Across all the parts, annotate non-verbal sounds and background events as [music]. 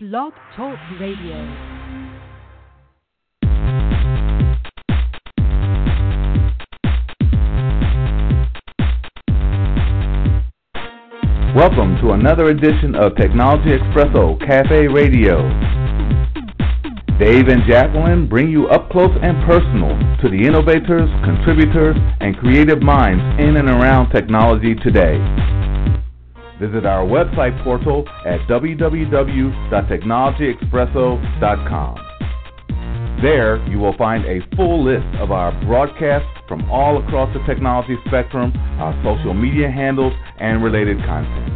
Blog Talk Radio. Welcome to another edition of Technology Expresso Cafe Radio. Dave and Jacqueline bring you up close and personal to the innovators, contributors, and creative minds in and around technology today. Visit our website portal at www.technologyexpresso.com. There, you will find a full list of our broadcasts from all across the technology spectrum, our social media handles, and related content.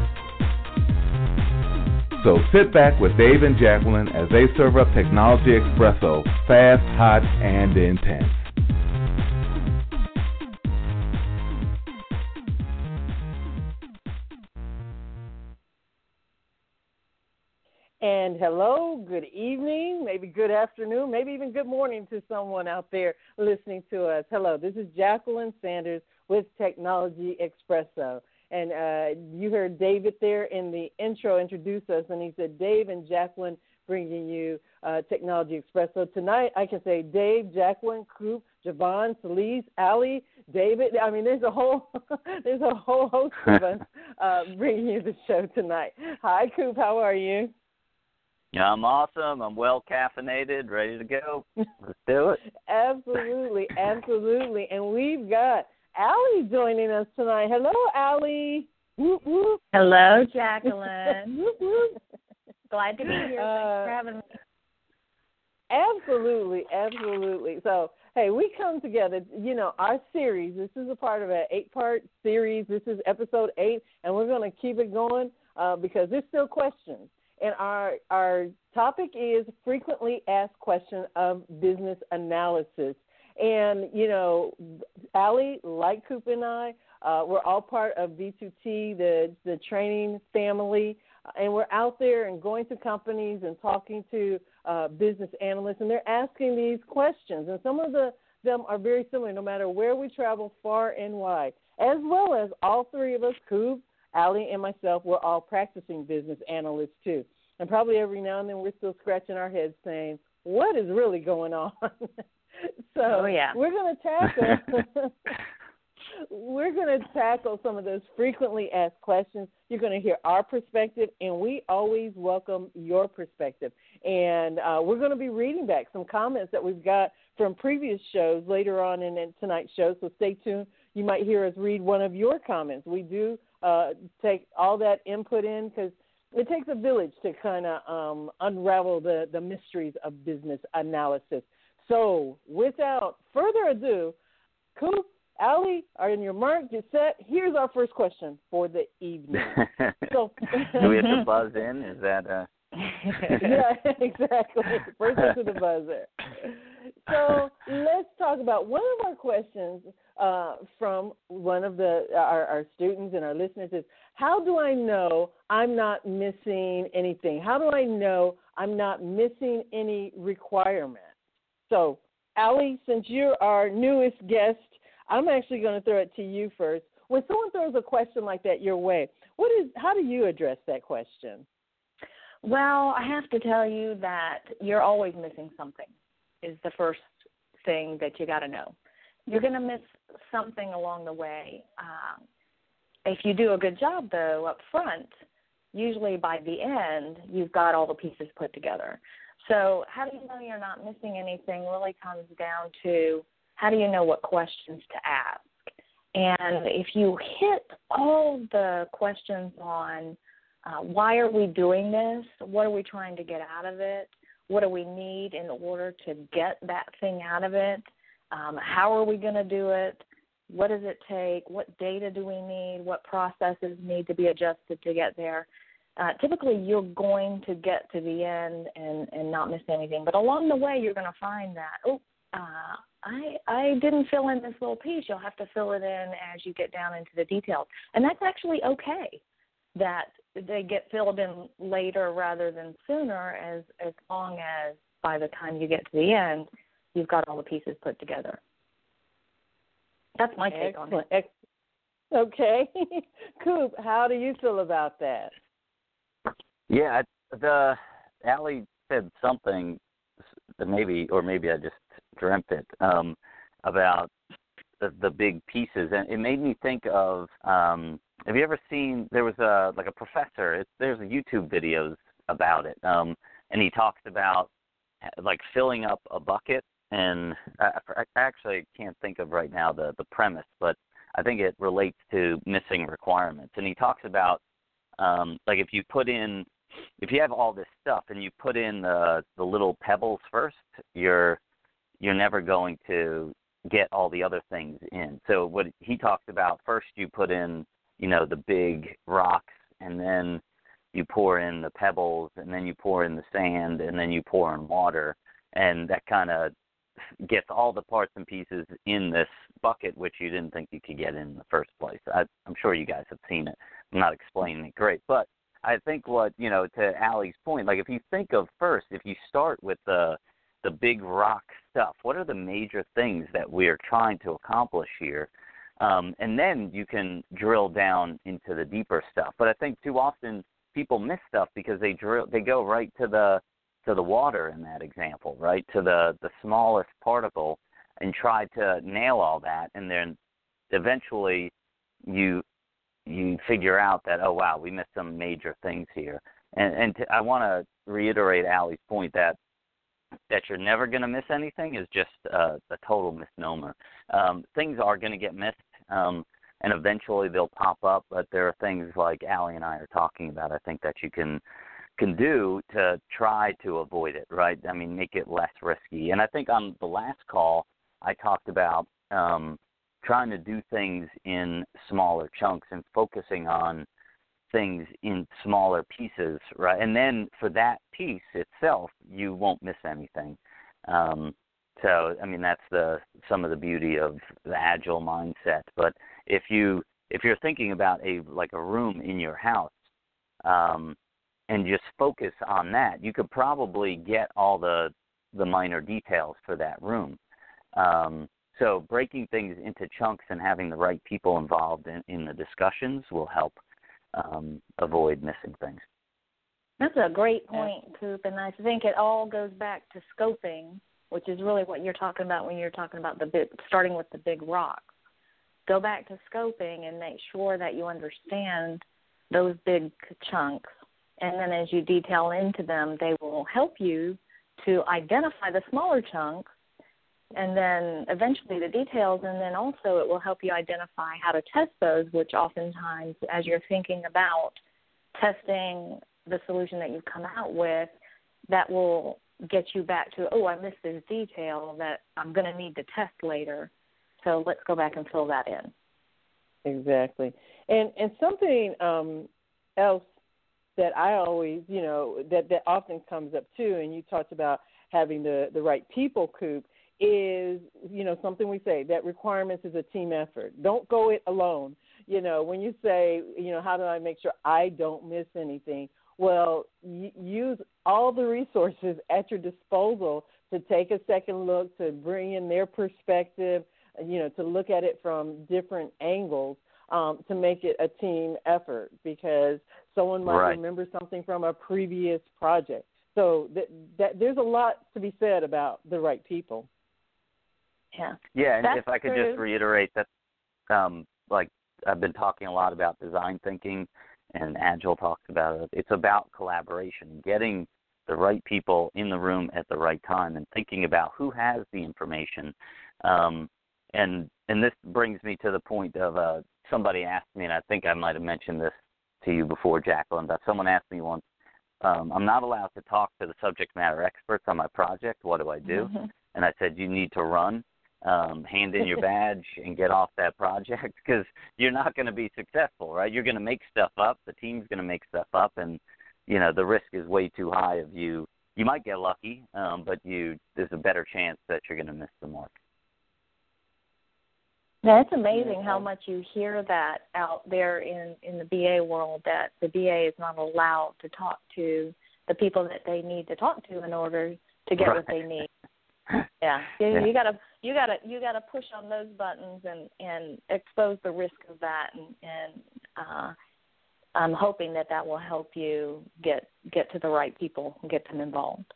So sit back with Dave and Jacqueline as they serve up Technology Expresso, fast, hot, and intense. And hello, good evening, maybe good afternoon, maybe even good morning to someone out there listening to us. Hello, this is Jacqueline Sanders with Technology Expresso. And uh, you heard David there in the intro introduce us, and he said, Dave and Jacqueline bringing you uh, Technology Expresso. Tonight, I can say Dave, Jacqueline, Coop, Javon, Celise, Ali, David. I mean, there's a whole [laughs] there's a whole host of us [laughs] uh, bringing you the show tonight. Hi, Coop. How are you? Yeah, I'm awesome. I'm well caffeinated, ready to go. Let's do it. [laughs] absolutely, absolutely. And we've got Allie joining us tonight. Hello, Allie. Whoop, whoop. Hello, Jacqueline. [laughs] whoop, whoop. Glad to be here. Thanks Uh, for having me. Absolutely, absolutely. So, hey, we come together. You know, our series. This is a part of an eight-part series. This is episode eight, and we're going to keep it going uh, because there's still questions. And our our topic is frequently asked questions of business analysis. And you know, Allie, like Coop and I, uh, we're all part of B2T, the the training family, and we're out there and going to companies and talking to uh, business analysts, and they're asking these questions. And some of the them are very similar, no matter where we travel, far and wide. As well as all three of us, Coop, Allie, and myself, we're all practicing business analysts too. And probably every now and then we're still scratching our heads saying, "What is really going on?" [laughs] so Oh, yeah. we're going to tackle. [laughs] we're going to tackle some of those frequently asked questions. You're going to hear our perspective, and we always welcome your perspective. And uh, we're going to be reading back some comments that we've got from previous shows later on in, tonight's show. So stay tuned. You might hear us read one of your comments. We do uh, take all that input in because it takes a village to kind of um, unravel the, the mysteries of business analysis. So, without further ado, Coop, Ali, are in your mark, get set. Here's our first question for the evening. [laughs] So, do we have to buzz in? Is that uh [laughs] yeah, exactly. First to the buzzer. So let's talk about one of our questions uh, from one of the our, our students and our listeners is how do I know I'm not missing anything? How do I know I'm not missing any requirement? So, Ali, since you're our newest guest, I'm actually going to throw it to you first. When someone throws a question like that your way, what is how do you address that question? Well, I have to tell you that you're always missing something, is the first thing that you got to know. You're going to miss something along the way. Um, if you do a good job, though, up front, usually by the end, you've got all the pieces put together. So, how do you know you're not missing anything really comes down to how do you know what questions to ask? And if you hit all the questions on uh, why are we doing this? What are we trying to get out of it? What do we need in order to get that thing out of it? Um, how are we going to do it? What does it take? What data do we need? What processes need to be adjusted to get there? Uh, typically, you're going to get to the end and, and not miss anything. But along the way, you're going to find that, oh, uh, I, I didn't fill in this little piece. You'll have to fill it in as you get down into the details. And that's actually okay that they get filled in later rather than sooner as as long as by the time you get to the end you've got all the pieces put together that's my take on it Ex- Okay. [laughs] Coop, how do you feel about that? yeah, the Allie said something maybe, or maybe I just dreamt it um, about the the big pieces, and it made me think of. Um, have you ever seen? There was a like a professor. It, there's a YouTube videos about it, um, and he talks about like filling up a bucket. And I, I actually can't think of right now the the premise, but I think it relates to missing requirements. And he talks about um, like if you put in if you have all this stuff and you put in the the little pebbles first, you're you're never going to get all the other things in. So what he talks about first you put in, you know, the big rocks and then you pour in the pebbles and then you pour in the sand and then you pour in water and that kind of gets all the parts and pieces in this bucket which you didn't think you could get in, the first place. I, I'm sure you guys have seen it. I'm not explaining it great, but I think what you know to Allie's point, like if you think of first, if you start with the the big rock stuff, what are the major things that we are trying to accomplish here? Um, and then you can drill down into the deeper stuff. But I think too often people miss stuff because they drill they go right to the to the water in that example, right? To the the smallest particle and try to nail all that and then eventually you you figure out that oh wow we missed some major things here and and to, I want to reiterate Allie's point that that you're never going to miss anything is just a, a total misnomer. Um, things are going to get missed, um, and eventually they'll pop up. But there are things like Allie and I are talking about. I think that you can can do to try to avoid it. Right? I mean, make it less risky. And I think on the last call I talked about um, trying to do things in smaller chunks and focusing on things in smaller pieces, right? And then for that piece itself, you won't miss anything. Um, so, I mean, that's the some of the beauty of the agile mindset. But if you if you're thinking about a like a room in your house, um, and just focus on that, you could probably get all the the minor details for that room. Um, so breaking things into chunks and having the right people involved in, in the discussions will help um, avoid missing things. That's a great point, Coop, and I think it all goes back to scoping, which is really what you're talking about when you're talking about the big, starting with the big rocks. Go back to scoping and make sure that you understand those big chunks, and then as you detail into them, they will help you to identify the smaller chunks and then eventually the details and then also it will help you identify how to test those which oftentimes as you're thinking about testing the solution that you've come out with that will get you back to oh i missed this detail that i'm going to need to test later. So let's go back and fill that in. Exactly. And and something um else that i always you know that that often comes up too and you talked about having the the right people coop is you know something we say that requirements is a team effort. Don't go it alone. You know when you say you know how do i make sure i don't miss anything? Well y- use all the resources [laughs] at your disposal to take a second look to bring in their perspective you know to look at it from different angles um, to make it a team effort because someone might right. remember something from a previous project. So that, that there's a lot to be said about the right people yeah. Yeah, and That's if I could true. just reiterate that, um, like I've been talking a lot about design thinking, and Agile talks about it. It's about collaboration, getting the right people in the room at the right time, and thinking about who has the information. Um, and and this brings me to the point of uh, somebody asked me, and I think I might have mentioned this to you before, Jacqueline. But someone asked me once, um, I'm not allowed to talk to the subject matter experts on my project. What do I do? Mhm. And I said, you need to run um, hand in your [laughs] badge and get off that project because you're not going to be successful, right? You're going to make stuff up. The team's going to make stuff up, and you know the risk is way too high of you. You might get lucky, um, but you there's a better chance that you're going to miss the mark. Now, it's amazing how much you hear that out there in in the BA world that the BA is not allowed to talk to the people that they need to talk to in order to get Right. what they need. [laughs] Yeah, you, Yeah. you gotta you gotta you gotta push on those buttons and and expose the risk of that and and uh, I'm hoping that that will help you get get to the right people and get them involved.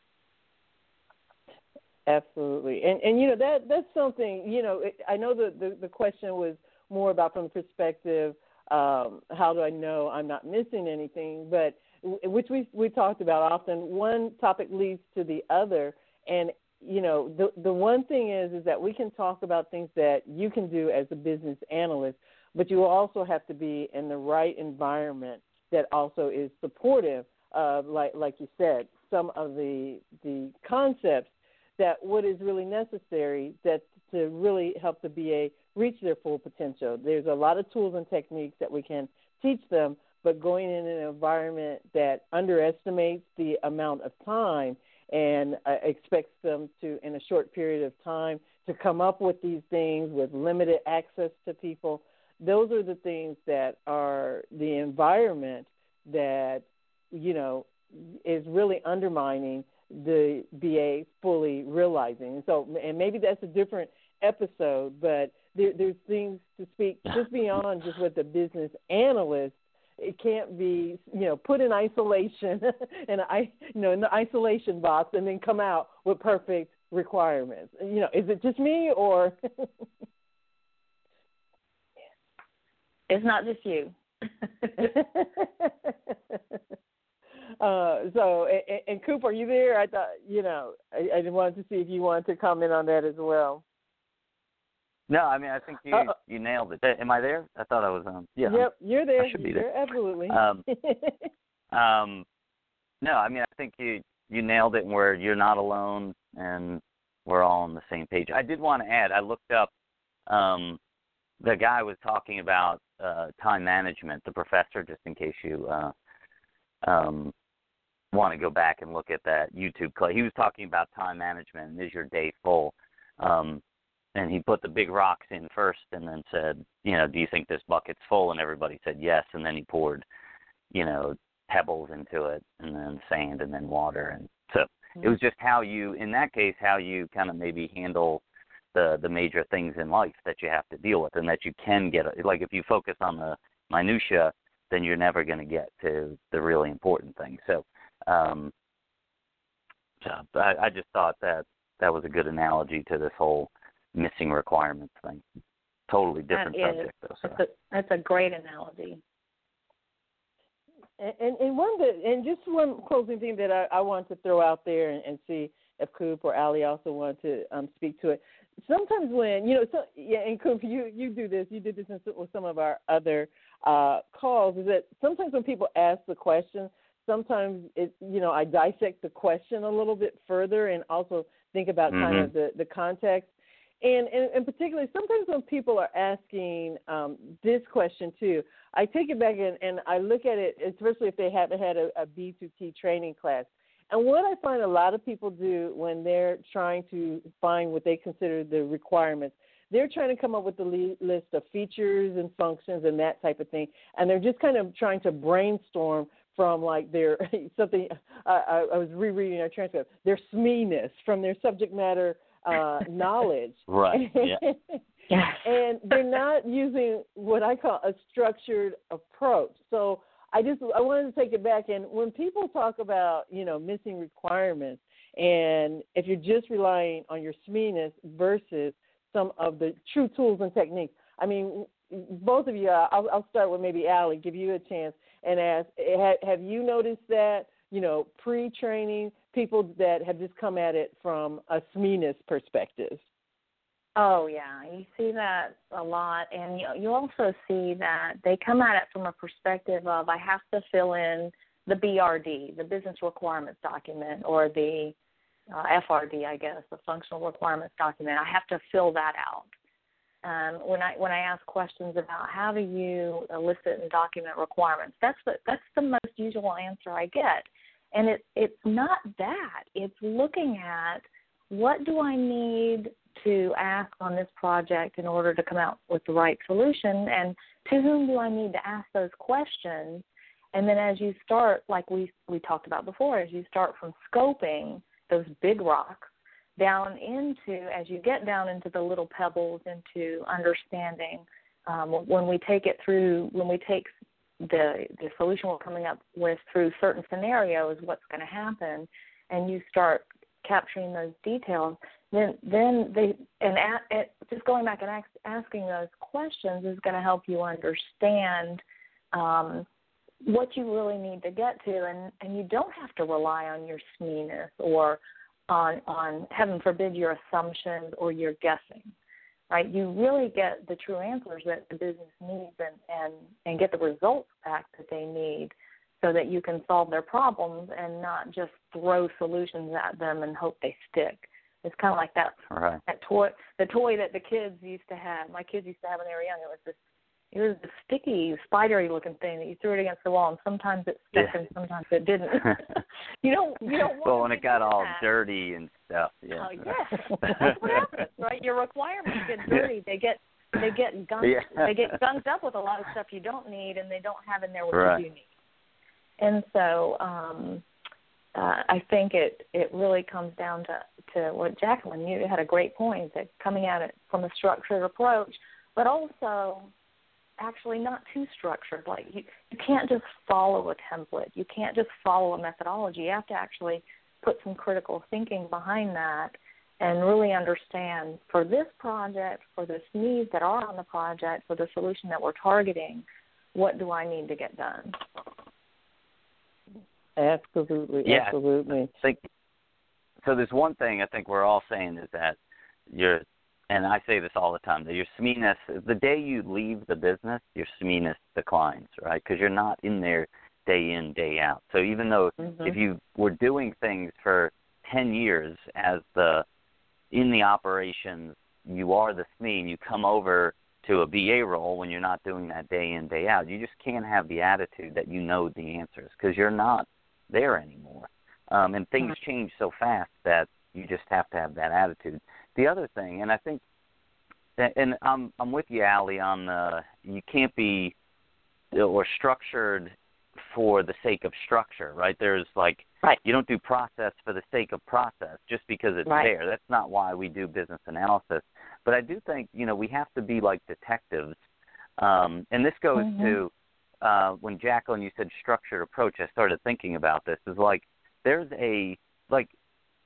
Absolutely, and and you know that that's something you know I know the the, the question was more about from the perspective um, how do I know I'm not missing anything, but which we we talked about often. One topic leads to the other, and you know the the one thing is is that we can talk about things that you can do as a business analyst, but you also have to be in the right environment that also is supportive of like like you said some of the the concepts that what is really necessary that to really help the BA reach their full potential. There's a lot of tools and techniques that we can teach them, but going in an environment that underestimates the amount of time and uh, expects them to, in a short period of time, to come up with these things with limited access to people. Those are the things that are the environment that, you know, is really undermining the BA fully realizing. So, and maybe that's a different episode, but there, there's things to speak just [laughs] beyond just what the business analyst. It can't be, you know, put in isolation [laughs] and I, you know, in the isolation box, and then come out with perfect requirements. You know, is it just me or? [laughs] it's not just you. [laughs] Uh, so, and, and Cooper, are you there? I thought, you know, I, I wanted to see if you wanted to comment on that as well. No, I mean, I think you uh, you nailed it. Am I there? I thought I was on. Um, yeah. Yep, you're there. I should be there. You're absolutely. Um, [laughs] um, no, I mean, I think you you nailed it. Where you're not alone, and we're all on the same page. I did want to add. I looked up. Um, the guy was talking about uh, time management. The professor, just in case you uh, um, want to go back and look at that YouTube clip. He was talking about time management and is your day full? Um, and he put the big rocks in first and then said, you know, do you think this bucket's full? And everybody said yes. And then he poured, you know, pebbles into it and then sand and then water. And so it was just how you, in that case, how you kind of maybe handle the the major things in life that you have to deal with and that you can get like if you focus on the minutia then you're never going to get to the really important things. So, um, so I, I just thought that that was a good analogy to this whole missing requirements thing. Totally different that subject, is. though. So. That's, a, that's a great analogy. And, and, and one that, and just one closing thing that I, I want to throw out there and, and see if Coop or Ali also want to um, speak to it. Sometimes when you know, so, yeah, and Coop, you you do this. You did this in, with some of our other uh, calls. Is that sometimes when people ask the question, sometimes it you know I dissect the question a little bit further and also think about mm-hmm. kind of the the context. And, and, and particularly sometimes when people are asking um, this question too, I take it back and, and I look at it, especially if they haven't had a a B2T training class. And what I find a lot of people do when they're trying to find what they consider the requirements, they're trying to come up with a list of features and functions and that type of thing, and they're just kind of trying to brainstorm from like their [laughs] something. I, I was rereading our transcript. Their SME-ness from their subject matter uh, [laughs] knowledge. right. [laughs] Yeah. yes. and they're not using what I call a structured approach. So I just I wanted to take it back and when people talk about you know missing requirements and if you're just relying on your SME-ness versus some of the true tools and techniques. I mean, both of you. Uh, I'll, I'll start with maybe Ali. Give you a chance and ask: Have you noticed that you know pre-training people that have just come at it from a SME-ness perspective? Oh yeah, you see that a lot, and you you also see that they come at it from a perspective of I have to fill in the BRD, the business requirements document, or the uh, FRD, I guess, the functional requirements document. I have to fill that out. Um, when I when I ask questions about how do you elicit and document requirements, that's the that's the most usual answer I get, and it it's not that. It's looking at what do I need to ask on this project in order to come out with the right solution and to whom do I need to ask those questions and then as you start like we we talked about before as you start from scoping those big rocks down into as you get down into the little pebbles into understanding um, when we take it through when we take the the solution we're coming up with through certain scenarios, what's going to happen, and you start capturing those details, then then they and at, at, just going back and ask, asking those questions is going to help you understand um, what you really need to get to, and and you don't have to rely on your SMEness or on on heaven forbid your assumptions or your guessing right? You really get the true answers that the business needs and and and get the results back that they need so that you can solve their problems and not just throw solutions at them and hope they stick. It's kind of like that right. that toy the toy that the kids used to have. My kids used to have when they were young. It was this it was a sticky, spidery looking thing that you threw it against the wall, and sometimes it stuck yeah. and sometimes it didn't. [laughs] you don't, you don't. well, when it got all that. dirty and stuff, yeah. Oh yes, that's what happens, right? Your requirements get dirty. They get they get gunked Yeah. they get gunked up with a lot of stuff you don't need, and they don't have in there what Right. you do need. And so, um, uh, I think it it really comes down to to what Jacqueline you had a great point that coming at it from a structured approach, but also actually not too structured. Like you, you can't just follow a template. You can't just follow a methodology. You have to actually put some critical thinking behind that and really understand for this project, for this needs that are on the project, for the solution that we're targeting, what do I need to get done? Absolutely, Yeah. absolutely. I think so. There's one thing I think we're all saying is that your, and I say this all the time, that your SMEness, the day you leave the business, your SMEness declines, right? Because you're not in there day in, day out. So even though Mhm. if you were doing things for 10 years as the, in the operations, you are the SME and you come over to a BA role when you're not doing that day in, day out. You just can't have the attitude that you know the answers because you're not there anymore. Um, and things change so fast that you just have to have that attitude. The other thing, and I think, and I'm I'm with you, Allie, on the you can't be or structured for the sake of structure, right? There's like Right. you don't do process for the sake of process just because it's Right. there. That's not why we do business analysis. But I do think you know we have to be like detectives, um, and this goes Mhm. to uh, when Jacqueline you said structured approach. I started thinking about this. Is like there's a like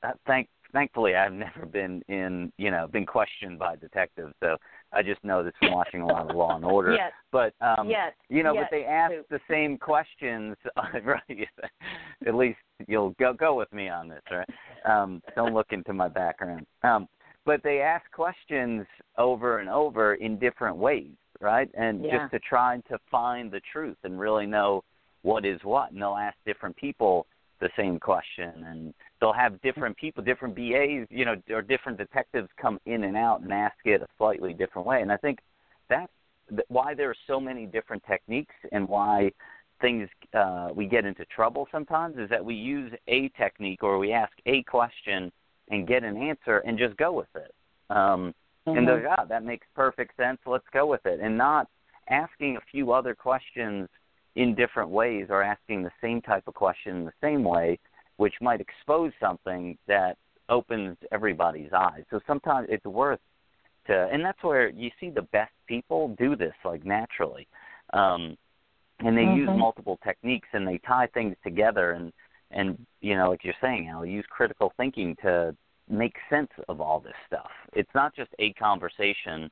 uh, thank thankfully I've never been in you know been questioned by detectives, so I just know this from watching a lot of Law and [laughs] Order. Yet, But um, yet, you know, yet, but they ask the same questions, [laughs] right? [laughs] At least you'll go go with me on this, right? Um, don't look into my background. Um, but they ask questions over and over in different ways, right? And Yeah. just to try to find the truth and really know what is what. And they'll ask different people the same question, and they'll have different people, different BAs, you know, or different detectives come in and out and ask it a slightly different way. And I think that's why there are so many different techniques and why things uh, we get into trouble sometimes is that we use a technique or we ask a question and get an answer and just go with it. Um, And Mhm. go, ah, that makes perfect sense. Let's go with it, and not asking a few other questions in different ways or asking the same type of question in the same way, which might expose something that opens everybody's eyes. So sometimes it's worth to, and that's where you see the best people do this like naturally. Um, and they use Mhm. multiple techniques and they tie things together and and you know like you're saying Al, use critical thinking to make sense of all this stuff. It's not just a conversation.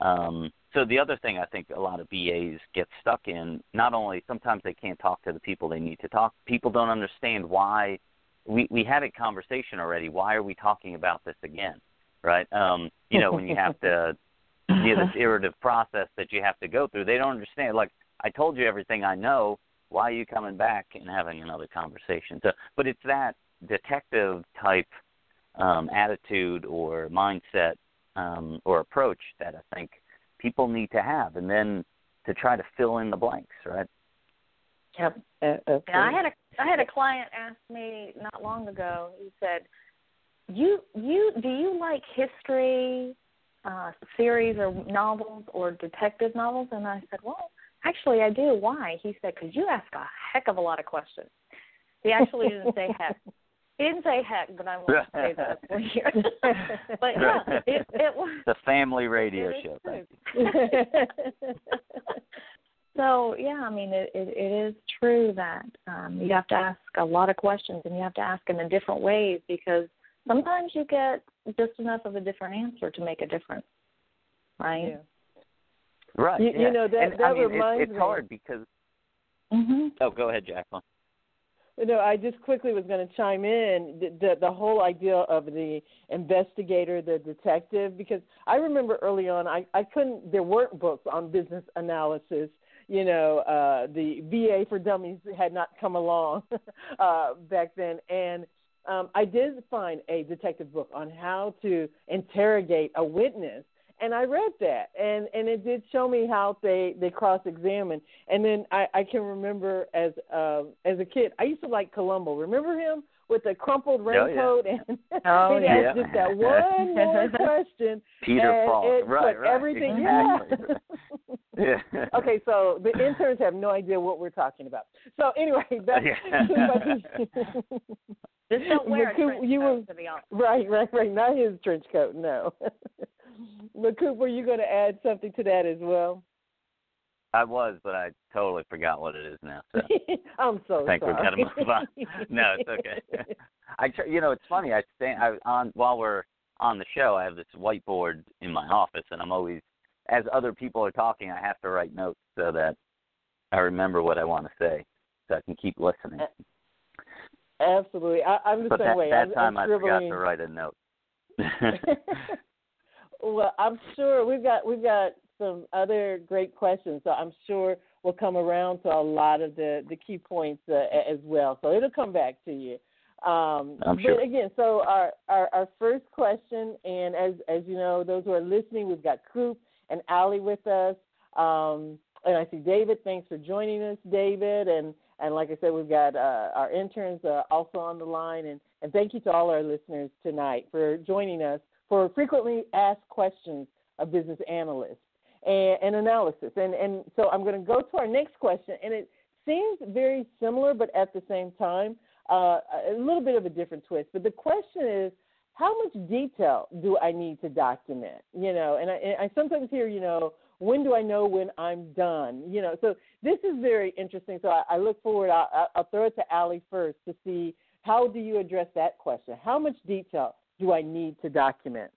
Um, so the other thing I think a lot of BAs get stuck in, not only sometimes they can't talk to the people they need to talk. People don't understand why we we had a conversation already. Why are we talking about this again? Right? Um, you know when you have to [laughs] you know, this iterative process that you have to go through. They don't understand. Like I told you everything I know. Why are you coming back and having another conversation? So, but it's that detective type um, attitude or mindset um, or approach that I think people need to have, and then to try to fill in the blanks, right? Yep. A- absolutely. Yeah, I had a I had a client ask me not long ago. He said, "You you do you like history uh, series or novels or detective novels?" And I said, "Well, actually, I do. Why?" He said, "Because you ask a heck of a lot of questions." He actually didn't say heck. [laughs] He didn't say heck, but I won't say that for you. [laughs] but yeah, it it was The family radio show. true. Thank you. [laughs] So yeah, I mean it, it, it is true that um, you have to ask a lot of questions and you have to ask them in different ways because sometimes you get just enough of a different answer to make a difference, right? Yeah. Right. You, yeah. you know that and, that I mean, reminds it's, it's me. hard because. Mhm. Oh, go ahead, Jacqueline. No, I just quickly was going to chime in the, the the whole idea of the investigator, the detective, because I remember early on I I couldn't there weren't books on business analysis. You know, uh, the BA for Dummies had not come along [laughs] uh, back then, and um, I did find a detective book on how to interrogate a witness and I read that, and and it did show me how they they cross examine. And then I I can remember as uh, as a kid, I used to like Columbo. Remember him with the crumpled Oh, yeah. raincoat and [laughs] Oh, he'd yeah. ask just that one more [laughs] question. Peter and Falk. it right, put right. Everything, exactly. [laughs] yeah. Yeah. [laughs] okay, so the interns have no idea what we're talking about. So anyway, [laughs] back Yeah. [laughs] Just don't wear a Coop, trench you were- to be honest. Right, right, right. Not his trench coat, no. but Coop, were you going to add something to that as well? I was, but I totally forgot what it is now. So I'm so I think sorry. we've got to move on. No, it's okay. I, tr- you know, it's funny. I stand I, on while we're on the show. I have this whiteboard in my office, and I'm always, as other people are talking, I have to write notes so that I remember what I want to say, so I can keep listening. Absolutely, I, I'm the But same that, way. that I'm, time I'm I forgot to write a note. [laughs] well, I'm sure we've got we've got some other great questions, so I'm sure we'll come around to a lot of the the key points uh, as well. So it'll come back to you. Um, I'm but sure. again, so our, our our first question, and as as you know, those who are listening, we've got Coop and Allie with us. Um, and I see David. Thanks for joining us, David. And and like I said, we've got uh, our interns uh, also on the line. And, and thank you to all our listeners tonight for joining us for frequently asked questions of business analysts and, and analysis. And and so I'm going to go to our next question, and it seems very similar, but at the same time, uh, a little bit of a different twist. But the question is, how much detail do I need to document? You know, and I, and I sometimes hear, you know, when do I know when I'm done? You know, so this is very interesting. So I, I look forward. I'll, I'll throw it to Allie first to see how do you address that question. How much detail do I need to document?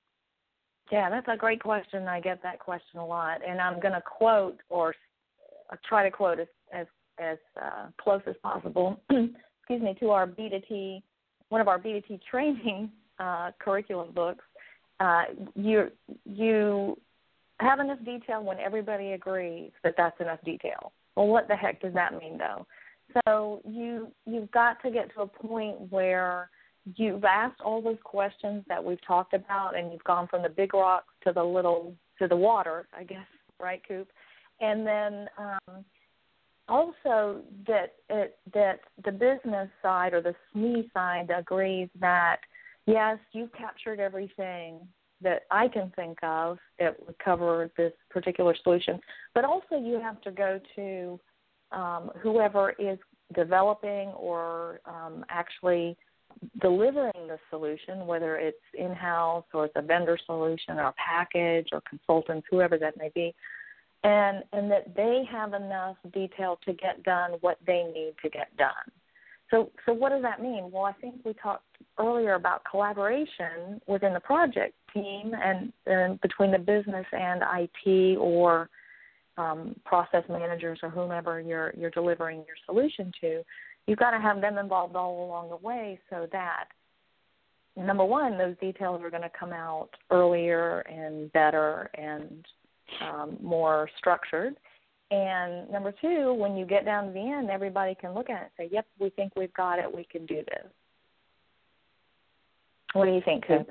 Yeah, that's a great question. I get that question a lot, and I'm going to quote or uh, try to quote as as, as uh, close as possible. [clears throat] excuse me to our B to T, one of our B to T [laughs] training uh, curriculum books. Uh, you you have enough detail when everybody agrees that that's enough detail. Well, what the heck does that mean, though? So you you've got to get to a point where you've asked all those questions that we've talked about, and you've gone from the big rocks to the little to the water, I guess, right, Coop? And then um, also that it, that the business side or the SME side agrees that yes, you've captured everything that I can think of that would cover this particular solution, but also you have to go to um, whoever is developing or um, actually delivering the solution, whether it's in house or it's a vendor solution or a package or consultants, whoever that may be, and and that they have enough detail to get done what they need to get done. So so what does that mean? Well, I think we talked earlier about collaboration within the project team and, and between the business and IT or um, process managers or whomever you're you're delivering your solution to. You've got to have them involved all along the way so that number one, those details are going to come out earlier and better and um, more structured. And number two, when you get down to the end, everybody can look at it and say, "Yep, we think we've got it. We can do this." What do you think, Coop?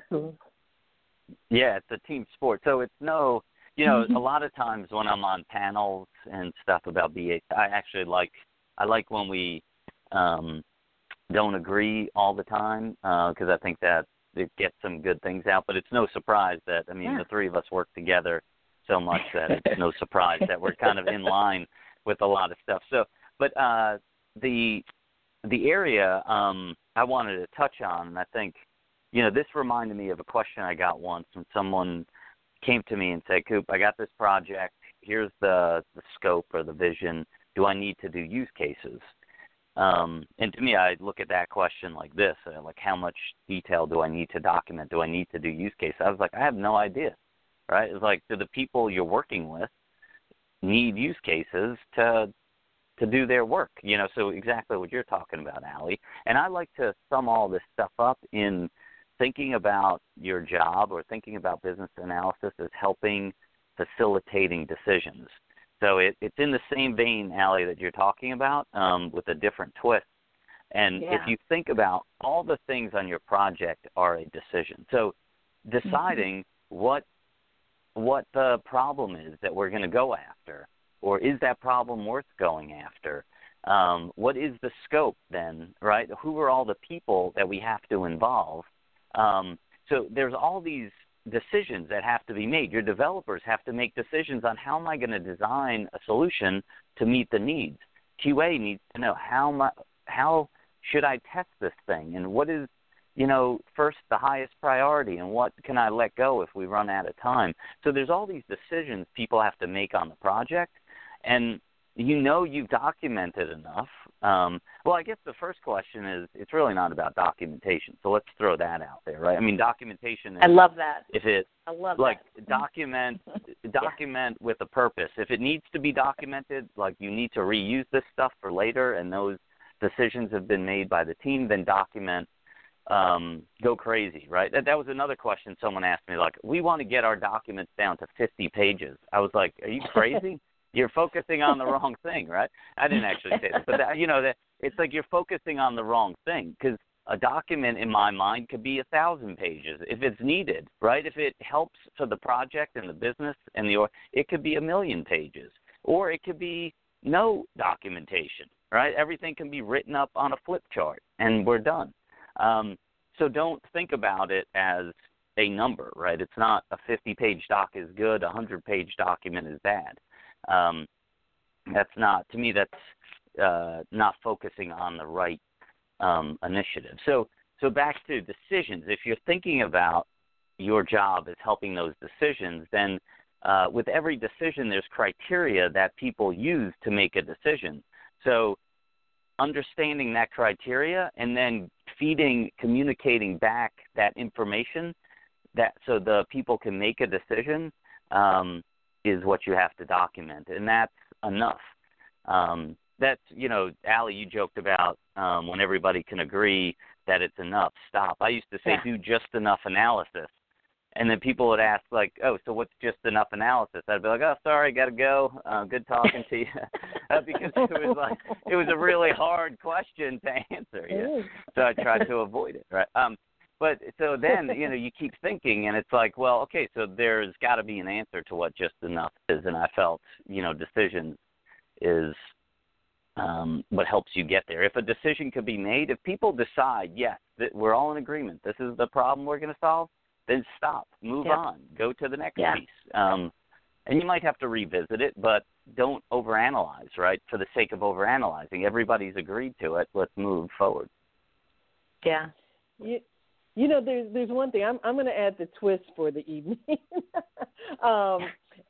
Yeah, it's a team sport. So it's no, you know, [laughs] a lot of times when I'm on panels and stuff about BA, I actually like I like when we um don't agree all the time because I think that it gets some good things out. But it's no surprise that I mean Yeah. the three of us work together so much that it's no [laughs] surprise that we're kind of in line with a lot of stuff. So, but uh the the area um I wanted to touch on, and I think you know, this reminded me of a question I got once when someone came to me and said, Coop, I got this project here's the the scope or the vision. Do I need to do use cases? Um, and to me, I look at that question like this: uh, like, how much detail do I need to document? Do I need to do use cases? I was like, I have no idea. Right? It's like, do the people you're working with need use cases to to do their work? You know, so exactly what you're talking about, Allie. And I like to sum all this stuff up in thinking about your job or thinking about business analysis as helping facilitating decisions. So it, it's in the same vein, Allie, that you're talking about, um, with a different twist. And yeah. if you think about all the things on your project are a decision. So deciding mm-hmm. what what the problem is that we're going to go after, or is that problem worth going after? Um, what is the scope then, right? Who are all the people that we have to involve? Um, so there's all these decisions that have to be made. Your developers have to make decisions on how am I going to design a solution to meet the needs. QA needs to know how my, how should I test this thing and what is you know first the highest priority and what can I let go if we run out of time. So there's all these decisions people have to make on the project and you know you've documented enough. Um, well, I guess the first question is it's really not about documentation. So let's throw that out there, right? I mean, documentation. Is, I love that. If it, I love like that. document, [laughs] document yeah. with a purpose. If it needs to be documented, like you need to reuse this stuff for later, and those decisions have been made by the team, then document. Um, go crazy, right? That that was another question someone asked me. Like, we want to get our documents down to 50 pages. I was like, are you crazy? [laughs] you're focusing on the wrong thing, right? I didn't actually say that, but that, you know that it's like you're focusing on the wrong thing because a document in my mind could be a thousand pages if it's needed, right? If it helps for the project and the business and the it could be a million pages, or it could be no documentation, right? Everything can be written up on a flip chart and we're done. Um, so don't think about it as a number, right? It's not a 50 page doc is good, a 100 page document is bad um, that's not to me that's uh, not focusing on the right um, initiative. So so back to decisions. If you're thinking about your job as helping those decisions, then uh, with every decision, there's criteria that people use to make a decision. So understanding that criteria and then feeding, communicating back that information that so the people can make a decision um, is what you have to document, and that's enough. Um, that's you know, Allie, you joked about um, when everybody can agree that it's enough. Stop. I used to say yeah. do just enough analysis, and then people would ask like, "Oh, so what's just enough analysis?" I'd be like, "Oh, sorry, got to go. Uh, good talking to you," [laughs] uh, because it was like it was a really hard question to answer. Yeah. So I tried to avoid it. Right. Um, but so then you know you keep thinking and it's like well okay so there's got to be an answer to what just enough is and i felt you know decisions is um, what helps you get there if a decision could be made if people decide yes that we're all in agreement this is the problem we're going to solve then stop. Move yep. on. Go to the next yeah. piece. Um, and you might have to revisit it but don't overanalyze right? For the sake of overanalyzing everybody's agreed to it. Let's move forward. Yeah. You, you know, there's there's one thing. I'm I'm going to add the twist for the evening, [laughs] um,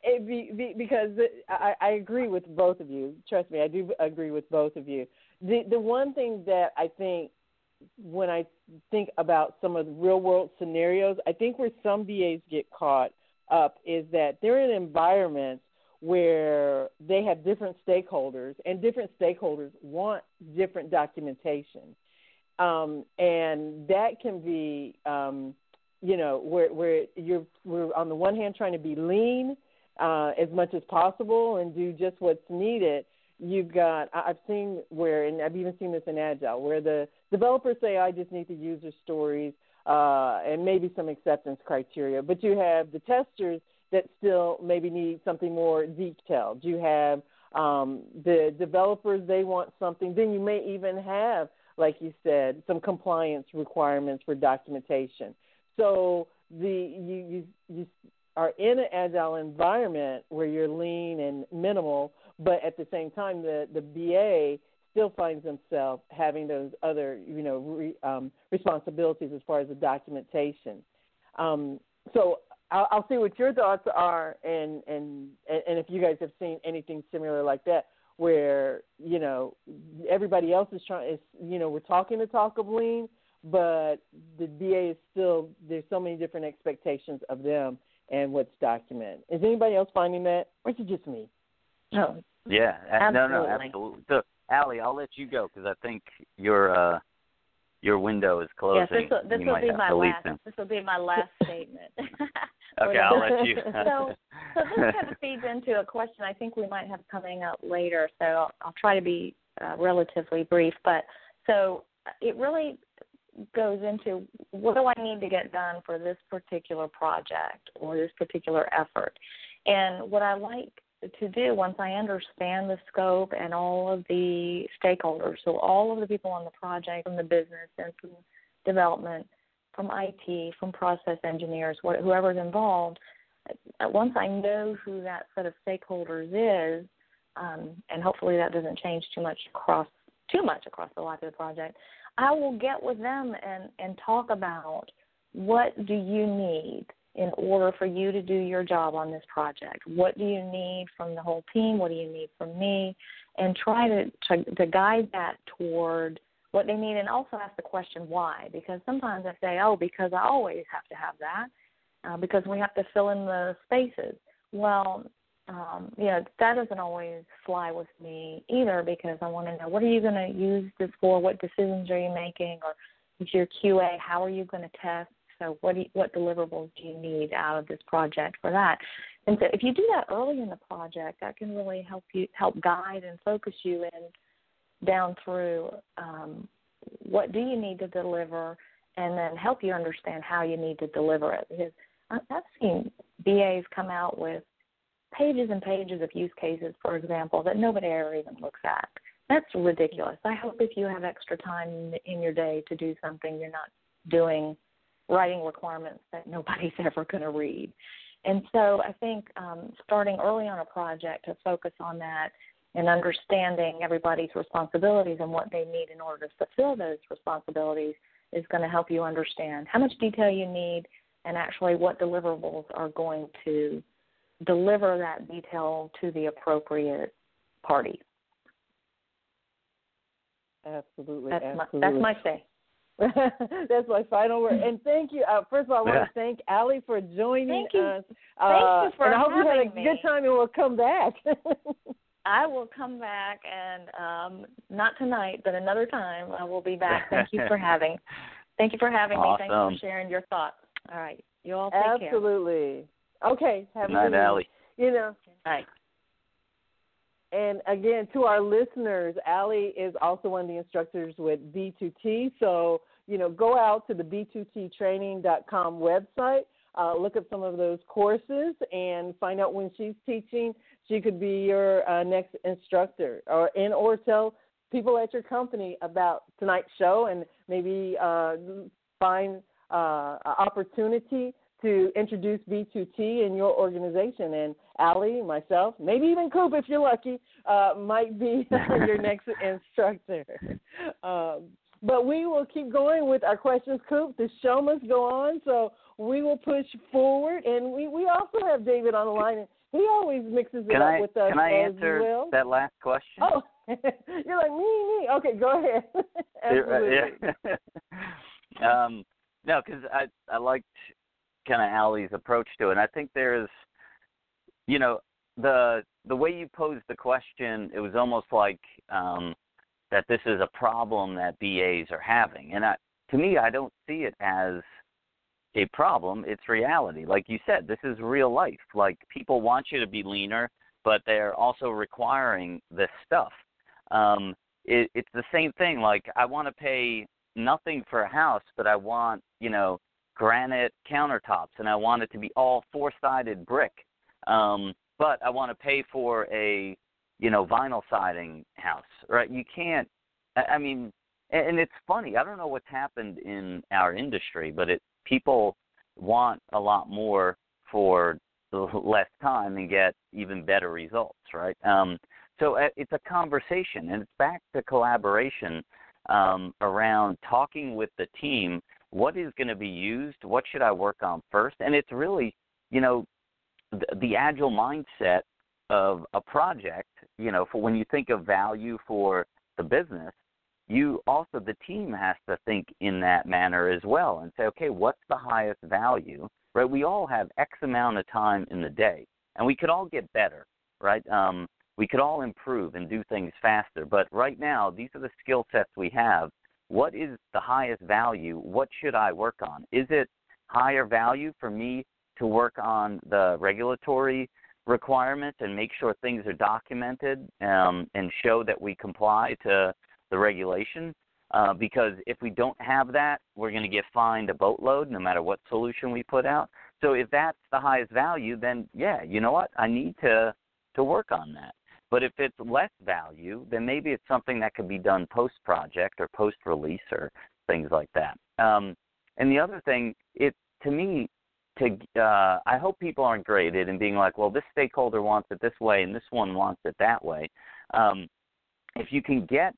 be, be, because I, I agree with both of you. Trust me, I do agree with both of you. The the one thing that I think when I think about some of the real world scenarios, I think where some BAs get caught up is that they're in environments where they have different stakeholders, and different stakeholders want different documentation um, and that can be, um, you know, where where you're we're on the one hand trying to be lean uh, as much as possible and do just what's needed. You've got I've seen where, and I've even seen this in Agile, where the developers say, "I just need the user stories." Uh, and maybe some acceptance criteria, but you have the testers that still maybe need something more detailed. You have um, the developers; they want something. Then you may even have like you said, some compliance requirements for documentation. So the you you, you are in an agile environment where you're lean and minimal, but at the same time, the the BA still finds themselves having those other you know re, um, responsibilities as far as the documentation. Um, so I'll, I'll see what your thoughts are, and and and if you guys have seen anything similar like that, where you know everybody else is trying is you know we're talking the talk of lean, but the BA is still there's so many different expectations of them and what's documented. Is anybody else finding that, or is it just me? No. Yeah. Absolutely. No, no, absolutely. So, Allie, I'll let you go because I think your uh, your window is closing. Yes, this will, this will be my last. This will be my last statement. [laughs] [laughs] Okay, I'll let you. [laughs] so, so this kind of feeds into a question I think we might have coming up later. So I'll, I'll try to be uh, relatively brief. But so it really goes into what do I need to get done for this particular project or this particular effort, and what I like to do once I understand the scope and all of the stakeholders, so all of the people on the project from the business and from development, from IT, from process engineers, wh- whoever's involved, uh, once I know who that set of stakeholders is, um, and hopefully that doesn't change too much across too much across the life of the project, I will get with them and, and talk about what do you need in order for you to do your job on this project? What do you need from the whole team? What do you need from me? And try to, to, to guide that toward what they need and also ask the question why. Because sometimes I say, oh, because I always have to have that, uh, because we have to fill in the spaces. Well, um, you know, that doesn't always fly with me either because I want to know what are you going to use this for? What decisions are you making? Or if you're QA, how are you going to test? So what do you, what deliverables do you need out of this project for that? And so if you do that early in the project, that can really help you help guide and focus you in down through um, what do you need to deliver, and then help you understand how you need to deliver it. Because I've seen BAs come out with pages and pages of use cases, for example, that nobody ever even looks at. That's ridiculous. I hope if you have extra time in your day to do something, you're not doing writing requirements that nobody's [laughs] ever going to read. And so I think um, starting early on a project to focus on that and understanding everybody's responsibilities and what they need in order to fulfill those responsibilities is going to help you understand how much detail you need and actually what deliverables are going to deliver that detail to the appropriate party. Absolutely, That's absolutely. my that's my say. [laughs] That's my final word. And thank you. Uh, first of all, I want Yeah. to thank Allie for joining Thank you. us. Thank Uh, you for and I hope you had a me. good time and we'll come back. [laughs] I will come back and um not tonight, but another time I will be back. Thank you for [laughs] having thank you for having me. Thanks Awesome. for sharing your thoughts. All right. You all take care. Absolutely. Okay. Have Good a night, good Allie. You know, All right. And again, to our listeners, Allie is also one of the instructors with B2T. So, you know, go out to the B2Ttraining.com website, uh, look up some of those courses, and find out when she's teaching. She could be your uh, next instructor, or and or tell people at your company about tonight's show, and maybe uh, find uh, an opportunity to introduce B2T in your organization. And Allie, myself, maybe even Coop, if you're lucky, uh, might be [laughs] your [laughs] next instructor. Um, but we will keep going with our questions, Coop. The show must go on, so we will push forward. And we, we also have David on the line, and he always mixes it Can up I with us can I as answer well. that last question? Oh, [laughs] you're like me, me. Okay, go ahead. Absolutely. Yeah. um, no, because I I liked kind of Allie's approach to it. And I think there's, you know, the the way you posed the question, it was almost like um, that this is a problem that BAs are having, and I, to me, I don't see it as a problem. It's reality. Like you said, this is real life. Like people want you to be leaner, but they're also requiring this stuff. Um, it, it's the same thing. Like I want to pay nothing for a house, but I want you know granite countertops, and I want it to be all four-sided brick. Um, but I want to pay for a you know vinyl siding house, right? You can't. I mean, and and it's funny. I don't know what's happened in our industry, but it people want a lot more for less time and get even better results, right? Um, so uh, it's a conversation, and it's back to collaboration um, around talking with the team. What is going to be used? What should I work on first? And it's really you know, the, the agile mindset of a project, you know, for when you think of value for the business, you also the team has to think in that manner as well and say, okay, what's the highest value? Right? We all have X amount of time in the day, and we could all get better, right? Um, we could all improve and do things faster. But right now, these are the skill sets we have. What is the highest value? What should I work on? Is it higher value for me to work on the regulatory requirements and make sure things are documented um, and show that we comply to the regulation. Uh, because if we don't have that, we're going to get fined a boatload no matter what solution we put out. So if that's the highest value, then yeah, you know what? I need to to work on that. But if it's less value, then maybe it's something that could be done post project or post release or things like that. Um, and the other thing, it to me, to uh, I hope people aren't graded and being like, well, this stakeholder wants it this way and this one wants it that way. Um, if you can get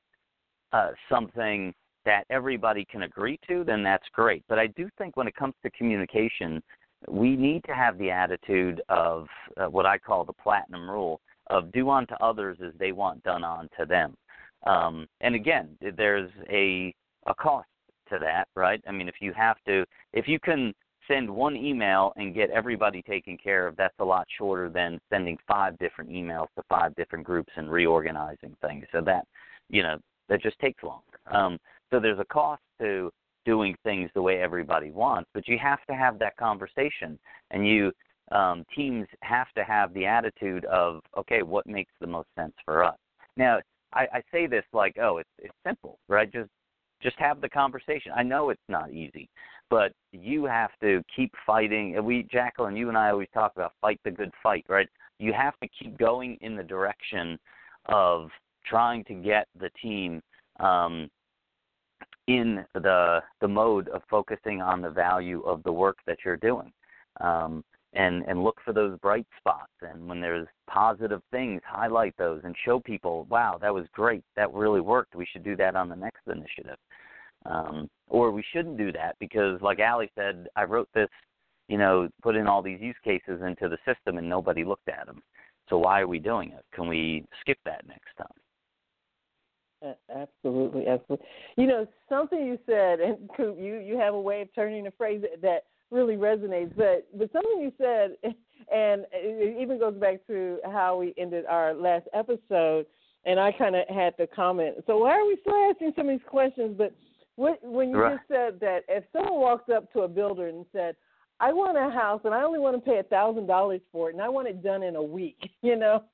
uh, something that everybody can agree to, then that's great. But I do think when it comes to communication, we need to have the attitude of uh, what I call the platinum rule of do unto others as they want done unto them. Um, and again, there's a a cost to that, right? I mean, if you have to, if you can send one email and get everybody taken care of, that's a lot shorter than sending five different emails to five different groups and reorganizing things. So that, you know, that just takes longer. Um, so there's a cost to doing things the way everybody wants, but you have to have that conversation, and you um, teams have to have the attitude of, okay, what makes the most sense for us. Now, I, I say this like, oh, it's it's simple, right? Just just have the conversation. I know it's not easy, but you have to keep fighting. We, Jacqueline, you and I always talk about fight the good fight, right? You have to keep going in the direction of trying to get the team um, in the the mode of focusing on the value of the work that you're doing. Um, and and look for those bright spots. And when there's positive things highlight those and show people wow that was great. That really worked. We should do that on the next initiative. Um, or we shouldn't do that because like ali said i wrote this you know put in all these use cases into the system and nobody looked at them so why are we doing it? Can we skip that next time? Absolutely, absolutely. You know, something you said, and [laughs] you you have a way of turning a phrase that really resonates. But but something you said, [laughs] and it even goes back to how we ended our last episode, and I kind of had to comment. So why are we still asking some of these questions? But what, when you right. just said that if someone walked up to a builder and said, I want a house and I only want to pay a thousand dollars for it and I want it done in a week, [laughs] you know,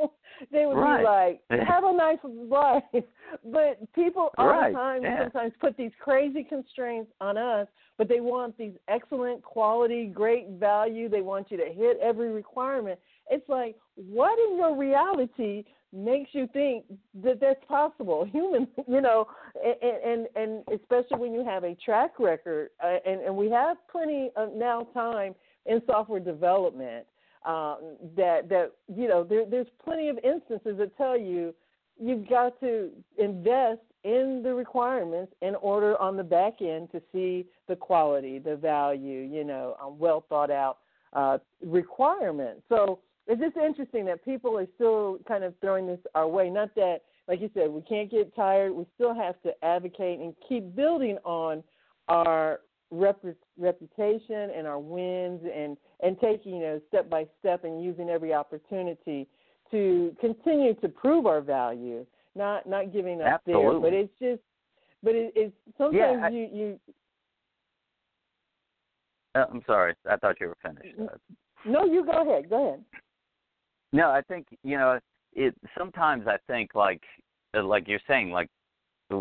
they would right. be like, [laughs] Have a nice life. [laughs] But people all right. the time yeah. sometimes put these crazy constraints on us, but they want these excellent quality, great value. They want you to hit every requirement. It's like, what in your reality makes you think that that's possible. Human, [laughs] you know, and and, and especially when you have a track record, uh, and and we have plenty of now time in software development um, that that you know there, there's plenty of instances that tell you you've got to invest in the requirements in order on the back end to see the quality, the value, you know, well thought out uh, requirements. So it's just interesting that people are still kind of throwing this our way. Not that, like you said, we can't get tired. We still have to advocate and keep building on our rep- reputation and our wins, and and taking you know step by step and using every opportunity to continue to prove our value. Not not giving up Absolutely. there, but it's just, but it, it's sometimes yeah, I, you you. Uh, I'm sorry. I thought you were finished. No, you go ahead. Go ahead. No, I think you know it. Sometimes I think like uh, like you're saying like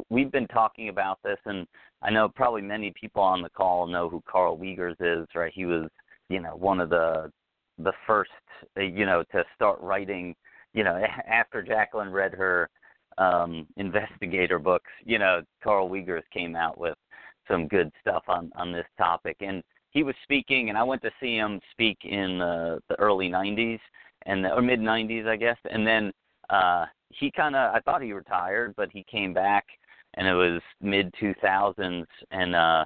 we've been talking about this, and I know probably many people on the call know who Carl Wiegers is, right? He was you know one of the the first uh, you know to start writing you know [laughs] after Jacqueline read her um investigator books you know Carl Wiegers came out with some good stuff on on this topic and he was speaking and I went to see him speak in the the early 90s and or mid '90s, I guess. And then uh, he kind of, I thought he retired, but he came back, and it was mid 2000s, and uh,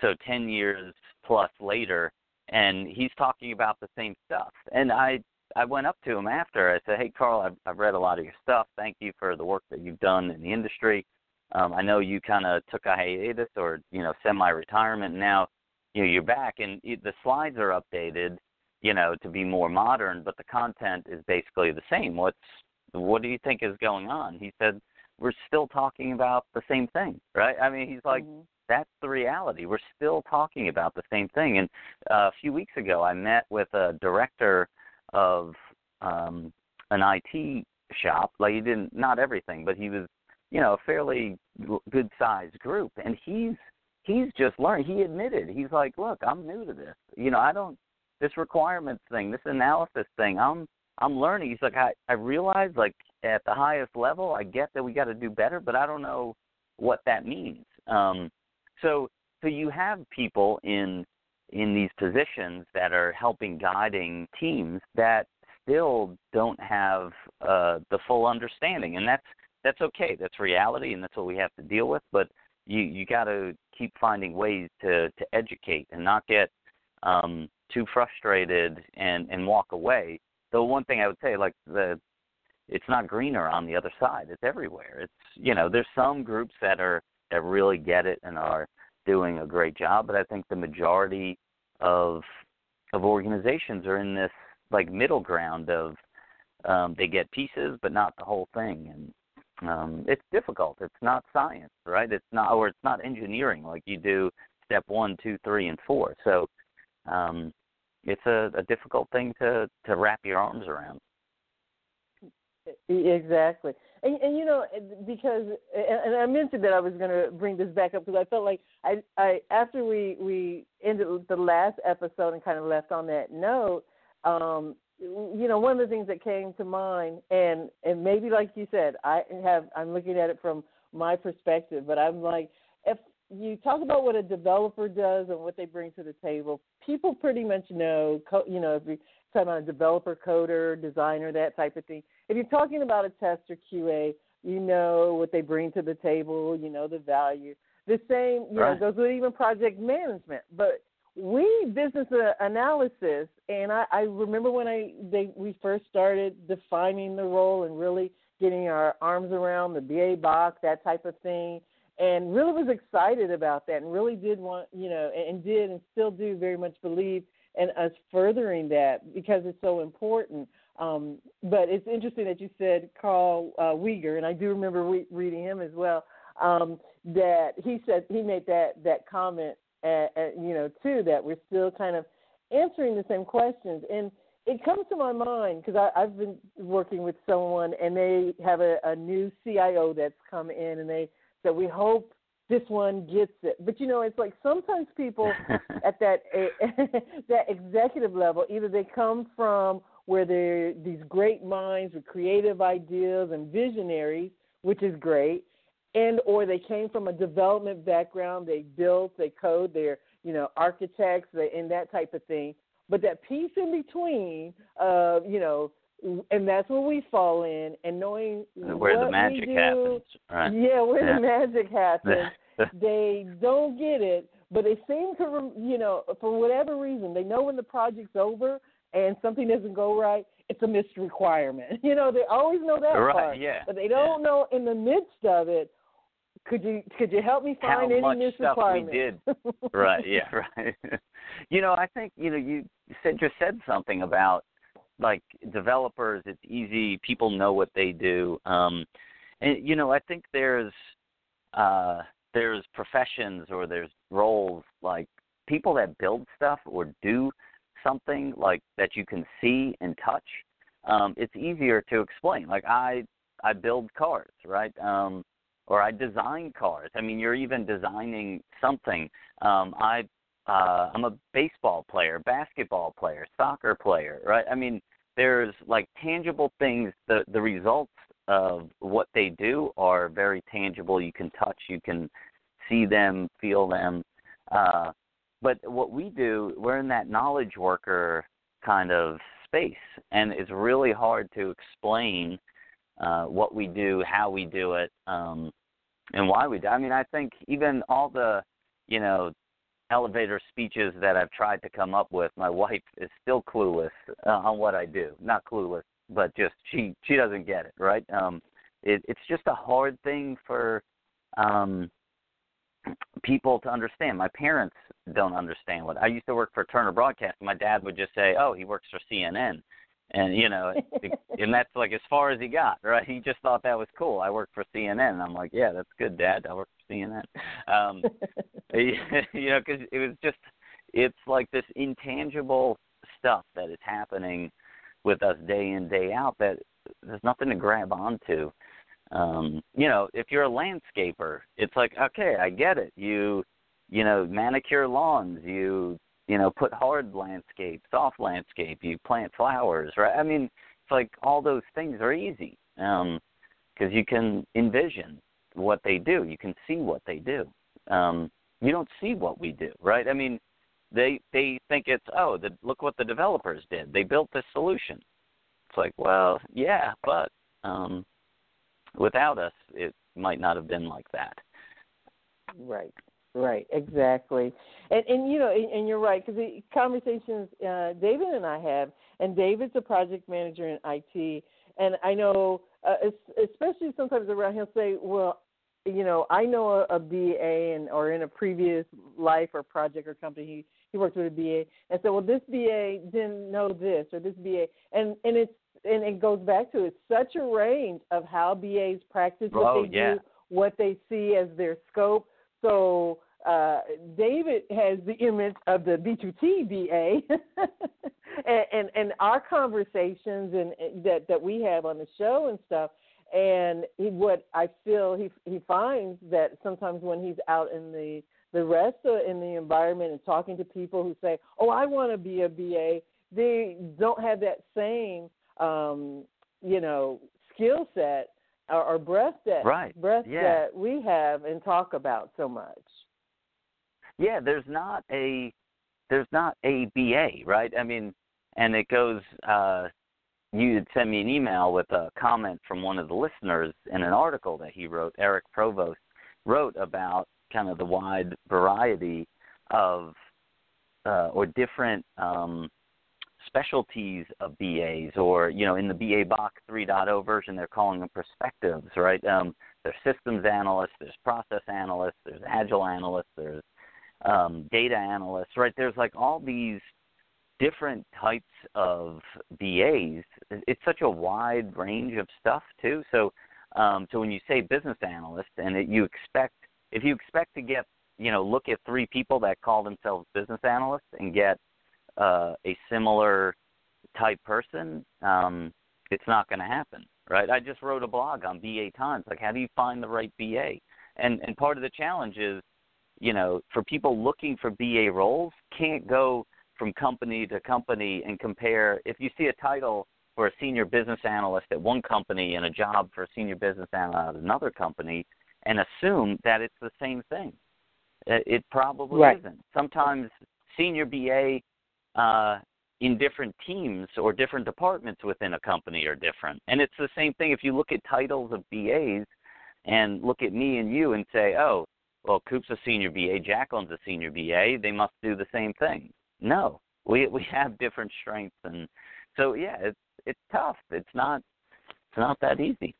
so 10 years plus later, and he's talking about the same stuff. And I I went up to him after. I said, "Hey, Carl, I've, I've read a lot of your stuff. Thank you for the work that you've done in the industry. Um, I know you kind of took a hiatus or you know semi-retirement. Now, you know you're back, and the slides are updated, you know, to be more modern, but the content is basically the same. What's what do you think is going on?" He said, "We're still talking about the same thing, right?" I mean, he's like. Mm-hmm that's the reality. We're still talking about the same thing. And uh, a few weeks ago, I met with a director of um, an IT shop. Like he didn't, not everything, but he was, you know, a fairly good sized group, and he's he's just learned. He admitted he's like, look, I'm new to this. You know, I don't this requirements thing, this analysis thing. I'm I'm learning. He's like, I I realize like at the highest level, I get that we got to do better, but I don't know what that means. Um, so so you have people in in these positions that are helping guiding teams that still don't have uh, the full understanding, and that's that's okay. That's reality, and that's what we have to deal with. But you you got to keep finding ways to to educate and not get um, too frustrated and and walk away. The one thing I would say, like the it's not greener on the other side. It's everywhere. It's you know there's some groups that are that really get it and are doing a great job, but I think the majority of of organizations are in this like middle ground of um, they get pieces but not the whole thing, and um, it's difficult. It's not science, right? It's not or it's not engineering like you do step one, two, three, and four. So um, it's a, a difficult thing to to wrap your arms around. Exactly, and, and you know because and and I mentioned that I was going to bring this back up because I felt like I I after we we ended the last episode and kind of left on that note, um, you know one of the things that came to mind and and maybe like you said I have I'm looking at it from my perspective, but I'm like you talk about what a developer does and what they bring to the table, people pretty much know you know if you're talking about a developer, coder, designer, that type of thing. If you're talking about a tester QA, you know what they bring to the table, you know the value. The same, you right. know, goes with even project management. But we business uh, analysis, and I, I remember when I they we first started defining the role and really getting our arms around the BABOK, that type of thing, and really was excited about that, and really did want, you know, and, did and still do very much believe in us furthering that because it's so important. Um, but it's interesting that you said Carl uh, Wieger, and I do remember re- reading him as well. Um, that he said he made that that comment, at, at, you know, too, that we're still kind of answering the same questions, and it comes to my mind because I've been working with someone, and they have a, a new CIO that's come in, and they said we hope this one gets it. But you know, it's like sometimes people [laughs] at that [laughs] that executive level, either they come from where they're these great minds with creative ideas and visionaries, which is great, and or they came from a development background, they built, they code, they're you know architects, they, and that type of thing. But that piece in between, uh, you know, and that's where we fall in and knowing where the magic do, happens right yeah where yeah. the magic happens [laughs] they don't get it but they seem to you know for whatever reason they know when the project's over and something doesn't go right it's a missed requirement [laughs] you know they always know that right, part yeah, but they don't yeah. know in the midst of it could you could you help me find How any much missed stuff requirements? we did [laughs] right yeah right you know i think you know you said just said something about like developers it's easy people know what they do um and you know i think there's uh there's professions or there's roles like people that build stuff or do something like that you can see and touch um it's easier to explain. Like i i build cars right um or i design cars. I mean you're even designing something. Um i uh I'm a baseball player, basketball player, soccer player, right? I mean, there's like tangible things the the results of what they do are very tangible. You can touch, you can see them, feel them. Uh but what we do, we're in that knowledge worker kind of space and it's really hard to explain uh what we do, how we do it, um and why we do. I mean, I think even all the, you know, elevator speeches that I've tried to come up with, my wife is still clueless uh, on what I do. Not clueless, but just she she doesn't get it, right? Um it it's just a hard thing for um people to understand. My parents don't understand what I used to work for Turner Broadcast. My dad would just say, "Oh, he works for CNN." And you know, [laughs] and that's like as far as he got, right? He just thought that was cool. I work for CNN. And I'm like, yeah, that's good, Dad. I work for CNN. Um, [laughs] [laughs] you know, because it was just, it's like this intangible stuff that is happening with us day in day out that there's nothing to grab onto um you know if you're a landscaper it's like okay i get it you you know manicure lawns you you know put hard landscape soft landscape you plant flowers right? I mean it's like all those things are easy um because you can envision what they do. You can see what they do. Um you don't see what we do right? I mean they they think it's oh the look what the developers did. They built this solution. It's like well yeah but um without us, it might not have been like that. Right. Right, exactly, and and you know, and, and you're right because the conversations uh, David and I have, and David's a project manager in IT, and I know, uh, especially sometimes around, he'll say, "Well, you know, I know a, a BA, and or in a previous life or project or company, he he worked with a BA, and so well, this BA didn't know this or this BA, and and it's and it goes back to it's such a range of how BAs practice what oh, they yeah. do, what they see as their scope. So uh, David has the image of the B2T BA, [laughs] and, and and our conversations and that that we have on the show and stuff. And he, what I feel he he finds that sometimes when he's out in the the rest of, in the environment and talking to people who say, "Oh, I want to be a BA," they don't have that same um, you know, skill set or, or breath that right. breath yeah. that we have and talk about so much. Yeah, there's not a there's not a BA, right? I mean, and it goes. uh you sent me an email with a comment from one of the listeners in an article that he wrote. Eric Provost wrote about kind of the wide variety of uh, or different um, specialties of BAs, or you know, in the BABOK 3.0 version, they're calling them perspectives, right? Um, there's systems analysts, there's process analysts, there's agile analysts, there's um, data analysts, right? There's like all these different types of BAs. It's such a wide range of stuff too. So, um, so when you say business analyst, and it, you expect if you expect to get you know look at three people that call themselves business analysts and get uh, a similar type person, um, it's not going to happen, right? I just wrote a blog on BA Times, like how do you find the right BA? And and part of the challenge is, you know, for people looking for BA roles, can't go from company to company and compare. If you see a title for a senior business analyst at one company and a job for a senior business analyst at another company, and assume that it's the same thing. It probably right. isn't. Sometimes senior BA uh, in different teams or different departments within a company are different. And it's the same thing if you look at titles of BAs and look at me and you and say, oh, well, Coop's a senior BA, Jacqueline's a senior BA, they must do the same thing. No, we we have different strengths, and so yeah, it's it's tough. It's not it's not that easy.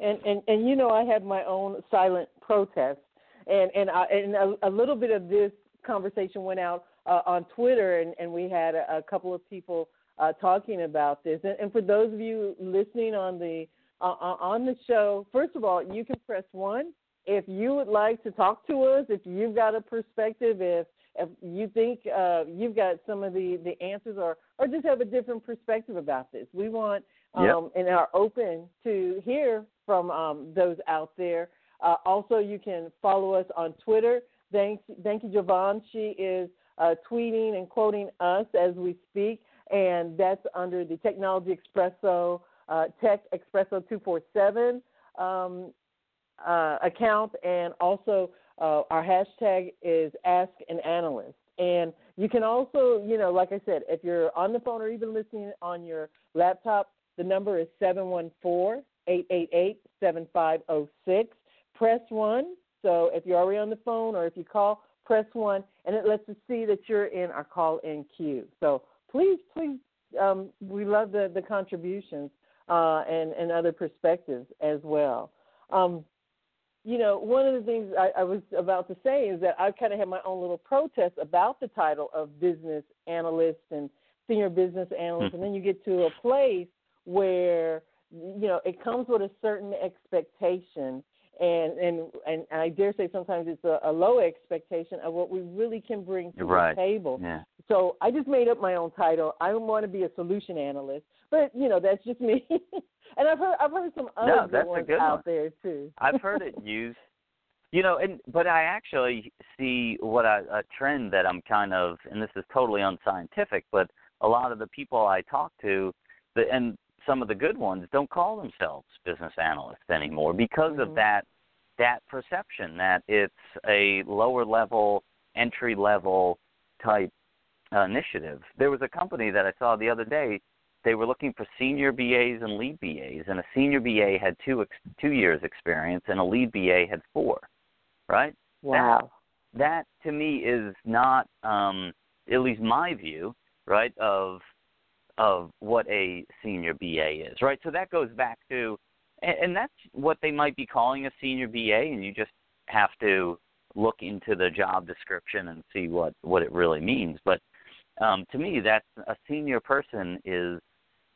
And and and you know, I had my own silent protest, and and I, and a, a little bit of this conversation went out uh, on Twitter, and, and we had a, a couple of people uh, talking about this. And, and, for those of you listening on the uh, uh, on the show, first of all, you can press one if you would like to talk to us. If you've got a perspective, if if you think uh, you've got some of the, the answers, or or just have a different perspective about this, we want um, yep. and are open to hear from um, those out there. Uh, also, you can follow us on Twitter. Thank, thank you, Javon. She is uh, tweeting and quoting us as we speak, and that's under the Technology Expresso, uh, Tech Expresso 247 um, uh, account, and also uh, our hashtag is Ask an Analyst. And you can also, you know, like I said, if you're on the phone or even listening on your laptop, the number is 714 888 7506. Press 1. So if you're already on the phone or if you call, press one, and it lets us see that you're in our call in queue. So please, please, um, we love the, the contributions uh, and, and other perspectives as well. Um, you know, one of the things I, I was about to say is that I kind of had my own little protest about the title of business analyst and senior business analyst, hmm. and then you get to a place where you know it comes with a certain expectation and and and I dare say sometimes it's a, a low expectation of what we really can bring to right. the table. Yeah. So I just made up my own title. I want to be a solution analyst, but you know that's just me. [laughs] and I've heard I've heard some other no, ones out one. there too. I've heard it [laughs] used. You know, and but I actually see what I, a trend that I'm kind of, and this is totally unscientific, but a lot of the people I talk to, the, and some of the good ones don't call themselves business analysts anymore because mm-hmm. of that that perception that it's a lower level, entry level type uh, initiative. There was a company that I saw the other day. They were looking for senior BAs and lead BAs, and a senior BA had two ex- two years experience, and a lead BA had four. Right? Wow. That, that to me is not, um, at least my view, right of of what a senior BA is. Right? So that goes back to and, and that's what they might be calling a senior BA, and you just have to look into the job description and see what what it really means. But um, to me, that's a senior person is,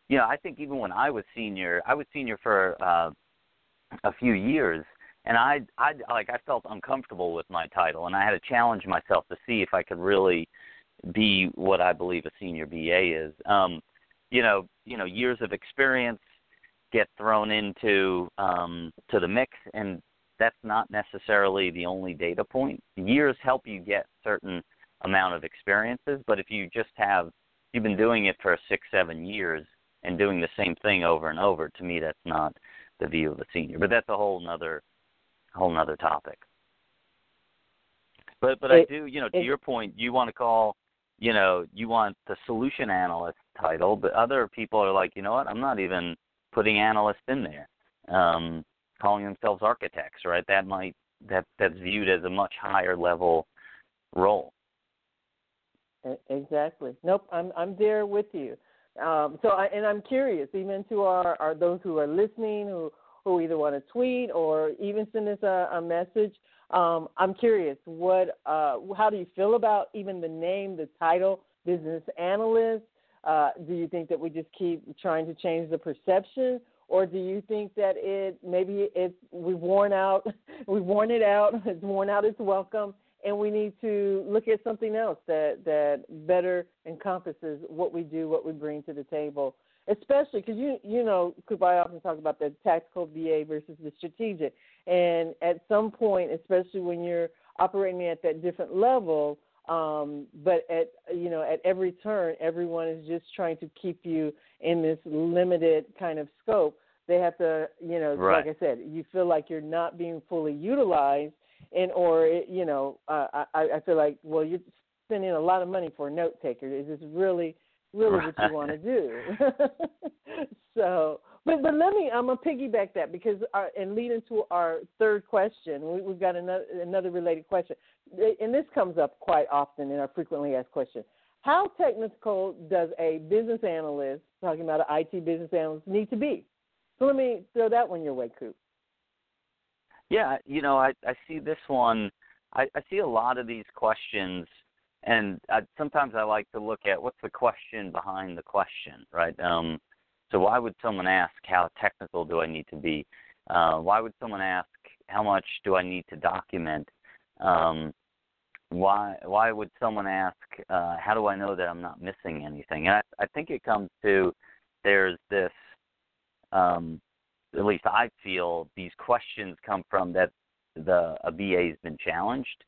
you know, I think even when I was senior, I was senior for uh, a few years, and I I like I felt uncomfortable with my title, and I had to challenge myself to see if I could really be what I believe a senior BA is. Um, you know, you know, years of experience, get thrown into um, to the mix, and that's not necessarily the only data point. Years help you get certain amount of experiences, but if you just have you've been doing it for six, seven years and doing the same thing over and over, to me that's not the view of a senior. But that's a whole nother whole nother topic. But but it, I do, you know, to it, your point, you want to call, you know, you want the solution analyst title, but other people are like, you know what, I'm not even putting analysts in there, um, calling themselves architects, right? That might that that's viewed as a much higher level role. Exactly. Nope. I'm I'm there with you. Um, so I, and I'm curious, even to our, our those who are listening, who who either want to tweet or even send us a, a message. Um, I'm curious, what uh, how do you feel about even the name, the title, business analyst? Uh, do you think that we just keep trying to change the perception, or do you think that it maybe it's we've worn out, [laughs] we've worn it out, [laughs] it's worn out its welcome, and we need to look at something else that that better encompasses what we do, what we bring to the table, especially because you you know, I often talk about the tactical BA versus the strategic, and at some point, especially when you're operating at that different level um, but at you know at every turn, everyone is just trying to keep you in this limited kind of scope. They have to, you know, right. like I said, you feel like you're not being fully utilized, and or you know, uh, I, I feel like well, you're spending a lot of money for a note taker. Is this really really right. what you want to do? [laughs] so, but but let me I'm gonna piggyback that because our, and lead into our third question. We, we've got another another related question, and this comes up quite often in our frequently asked questions. How technical does a business analyst, talking about an IT business analyst, need to be? So let me throw that one your way, Coop. Yeah, you know, I I see this one. I, I see a lot of these questions, and I, sometimes I like to look at what's the question behind the question, right? Um, so why would someone ask how technical do I need to be? Uh, why would someone ask how much do I need to document? Um, why why would someone ask uh, how do I know that I'm not missing anything? And I, I think it comes to there's this um, at least I feel these questions come from that the a has been challenged.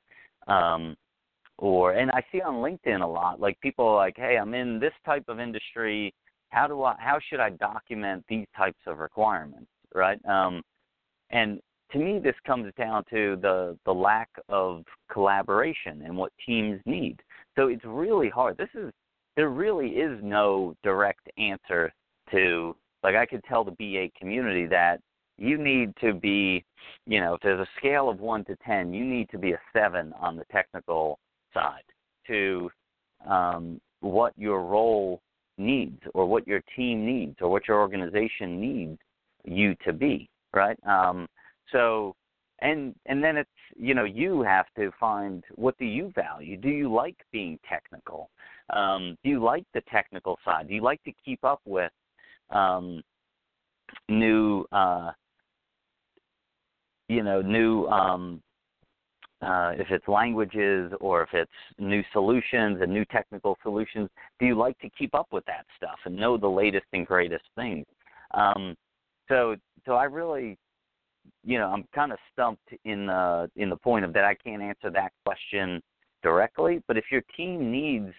Um, or and I see on LinkedIn a lot like people are like, hey, I'm in this type of industry how do I how should I document these types of requirements, right? Um, and to me, this comes down to the the lack of collaboration and what teams need. So it's really hard. This is there really is no direct answer to like I could tell the BA community that you need to be, you know, if there's a scale of one to ten, you need to be a seven on the technical side to um, what your role needs or what your team needs or what your organization needs you to be, right? Um, so and and then it's you know you have to find what do you value? Do you like being technical? Um, do you like the technical side? Do you like to keep up with um, new uh, you know new um, uh, if it's languages or if it's new solutions and new technical solutions do you like to keep up with that stuff and know the latest and greatest things um, so so i really you know, I'm kind of stumped in the in the point of that I can't answer that question directly. But if your team needs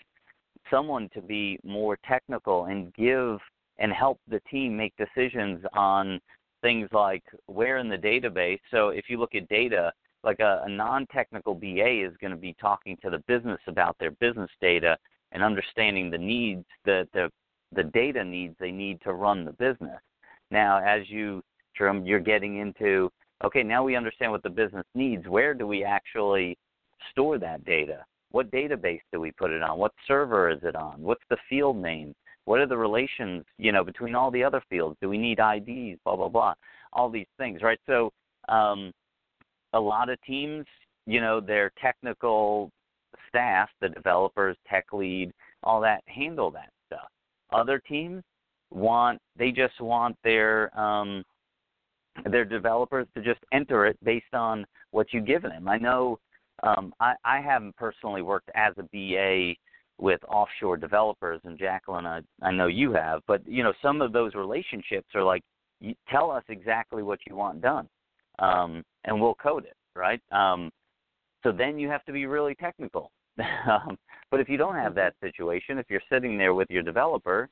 someone to be more technical and give and help the team make decisions on things like where in the database. So if you look at data, like a, a non-technical BA is going to be talking to the business about their business data and understanding the needs, that the the data needs they need to run the business. Now, as you spectrum, you're getting into okay, now we understand what the business needs. Where do we actually store that data? What database do we put it on? What server is it on? What's the field name? What are the relations, you know, between all the other fields? Do we need IDs? Blah blah blah. All these things, right? So, um, a lot of teams, you know, their technical staff, the developers, tech lead, all that handle that stuff. Other teams want they just want their um, their developers to just enter it based on what you give them. I know um, I, I haven't personally worked as a BA with offshore developers, and Jacqueline, I, I know you have, but you know some of those relationships are like, you tell us exactly what you want done, um, and we'll code it, right? Um, so then you have to be really technical. [laughs] um, but if you don't have that situation, if you're sitting there with your developer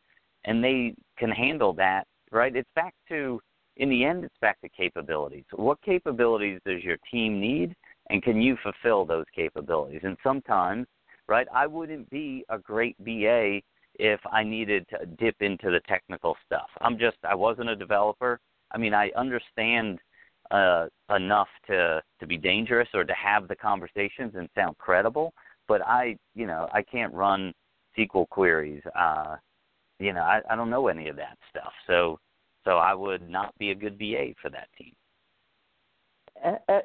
and they can handle that, right? It's back to in the end, it's back to capabilities. What capabilities does your team need, and can you fulfill those capabilities? And sometimes, right, I wouldn't be a great BA if I needed to dip into the technical stuff. I'm just, I wasn't a developer. I mean, I understand uh, enough to to be dangerous or to have the conversations and sound credible, but I, you know, I can't run SQL queries. Uh, you know, I, I don't know any of that stuff. So so I would not be a good BA for that team. Uh, uh,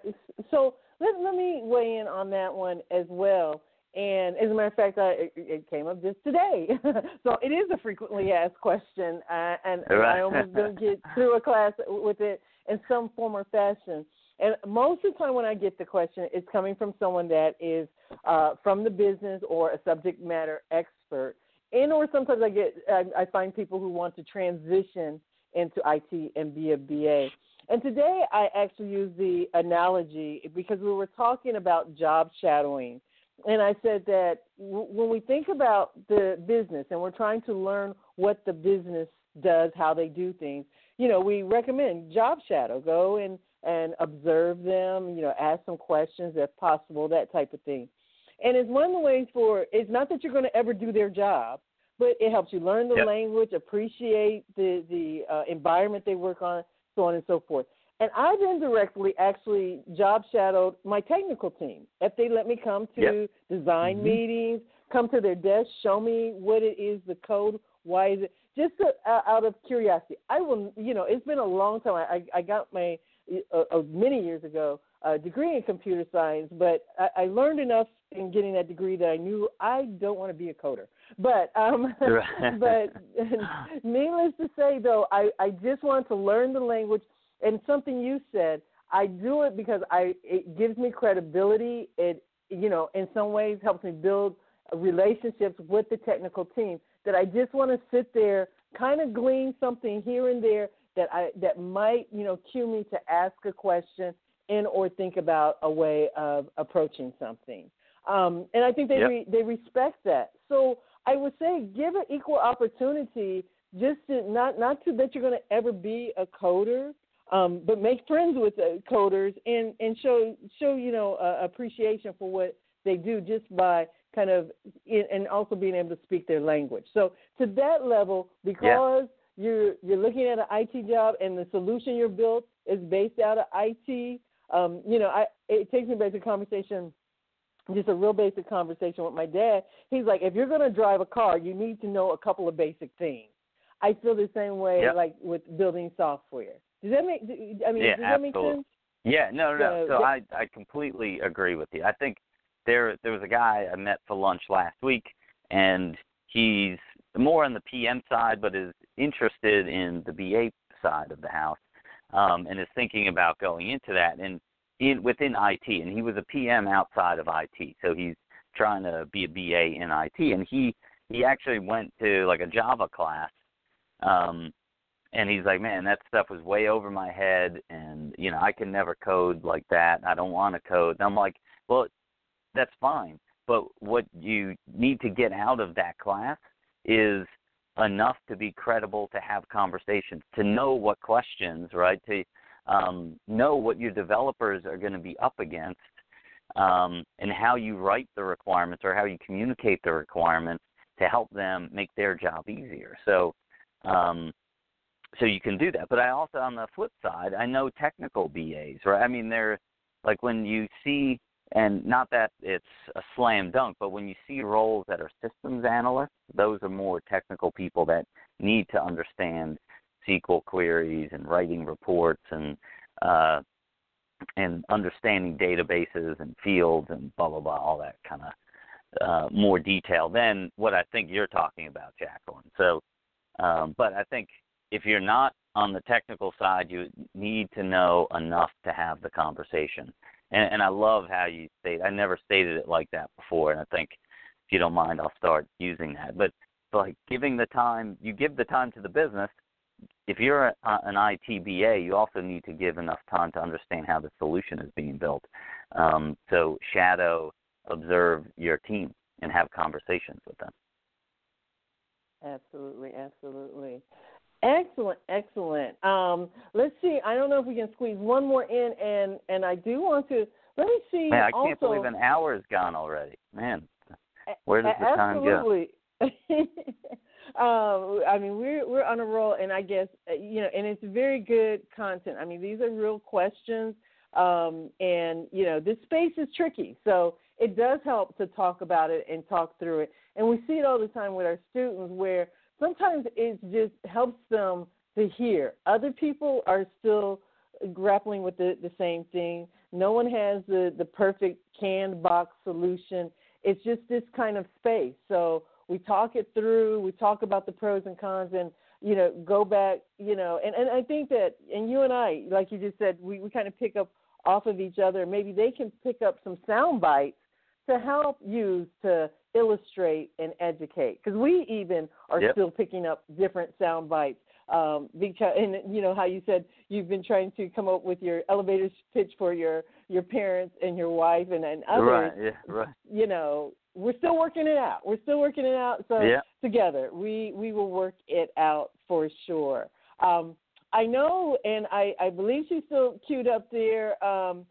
so let, let me weigh in on that one as well. And as a matter of fact, I, it, it came up just today. [laughs] so it is a frequently asked question, uh, and. I almost don't get through a class with it in some form or fashion. And most of the time, when I get the question, it's coming from someone that is uh, from the business or a subject matter expert. And or sometimes I get I, I find people who want to transition into IT and be a BA. And today I actually use the analogy because we were talking about job shadowing. And I said that w- when we think about the business and we're trying to learn what the business does, how they do things, you know, we recommend job shadow. Go and, and observe them, you know, ask some questions if possible, that type of thing. And it's one of the ways for, it's not that you're going to ever do their job, but it helps you learn the yep. language, appreciate the the uh, environment they work on, so on and so forth. And I've indirectly actually job shadowed my technical team. If they let me come to yep. design mm-hmm. meetings, come to their desk, show me what it is, the code, why is it, just to, uh, out of curiosity. I will, you know, it's been a long time. I I got my uh, uh, many years ago a degree in computer science, but I, I learned enough in getting that degree that I knew I don't want to be a coder. But um, [laughs] but [laughs] needless to say, though, I I just want to learn the language. And something you said, I do it because I it gives me credibility. It you know in some ways helps me build relationships with the technical team. That I just want to sit there, kind of glean something here and there that I that might you know cue me to ask a question and or think about a way of approaching something. Um, and I think they yep. re, they respect that. So I would say give it equal opportunity. Just to, not not to that you're going to ever be a coder, um, but make friends with the coders and and show show you know uh, appreciation for what they do just by kind of in, and also being able to speak their language. So to that level, because you're you're looking at an IT job and the solution you're built is based out of IT. Um, you know, I it takes me back to conversation, just a real basic conversation with my dad. He's like, if you're going to drive a car, you need to know a couple of basic things. I feel the same way, Yep. like with building software. Does that make? I mean, Yeah, does that make sense? Yeah, no, no, no. So- So I I completely agree with you. I think there there was a guy I met for lunch last week, and he's more on the PM side, but is interested in the BA side of the house, um, and is thinking about going into that and in within IT. And he was a PM outside of IT, so he's trying to be a BA in IT. And he he actually went to like a Java class. Um, and he's like, man, that stuff was way over my head, and you know, I can never code like that. I don't want to code. And I'm like, well, that's fine, but what you need to get out of that class is enough to be credible to have conversations, to know what questions, right? To um, know what your developers are going to be up against, um, and how you write the requirements or how you communicate the requirements to help them make their job easier. So. Um, so you can do that. But I also, on the flip side, I know technical BAs, right? I mean, they're like when you see, and not that it's a slam dunk, but when you see roles that are systems analysts, those are more technical people that need to understand SQL queries and writing reports and uh, and understanding databases and fields and blah blah blah, all that kind of uh, more detail than what I think you're talking about, Jacqueline. So, um, but I think if you're not on the technical side, you need to know enough to have the conversation. And, and I love how you state. I never stated it like that before, and I think if you don't mind, I'll start using that. But like giving the time, you give the time to the business. If you're a, an ITBA, you also need to give enough time to understand how the solution is being built. Um, so shadow, observe your team, and have conversations with them. Absolutely, absolutely. Excellent, excellent. Um, let's see. I don't know if we can squeeze one more in, and and I do want to. Let me see. Man, I also, can't believe an hour is gone already. Man, where does the time go? Absolutely. [laughs] um, I mean, we're we're on a roll, and I guess uh, you know, and it's very good content. I mean, these are real questions, um, and you know, this space is tricky, so it does help to talk about it and talk through it. And we see it all the time with our students, where sometimes it just helps them to hear. Other people are still grappling with the, the same thing. No one has the, the perfect canned box solution. It's just this kind of space. So we talk it through, we talk about the pros and cons and you know, go back, you know, and, and I think that and you and I, like you just said, we, we kind of pick up off of each other. Maybe they can pick up some sound bites to help use to illustrate and educate because we even are Yep. still picking up different sound bites um because and you know how you said you've been trying to come up with your elevator pitch for your your parents and your wife and, and others Right, yeah, right. you know we're still working it out we're still working it out so Yeah. together we we will work it out for sure um i know and i i believe she's still queued up there um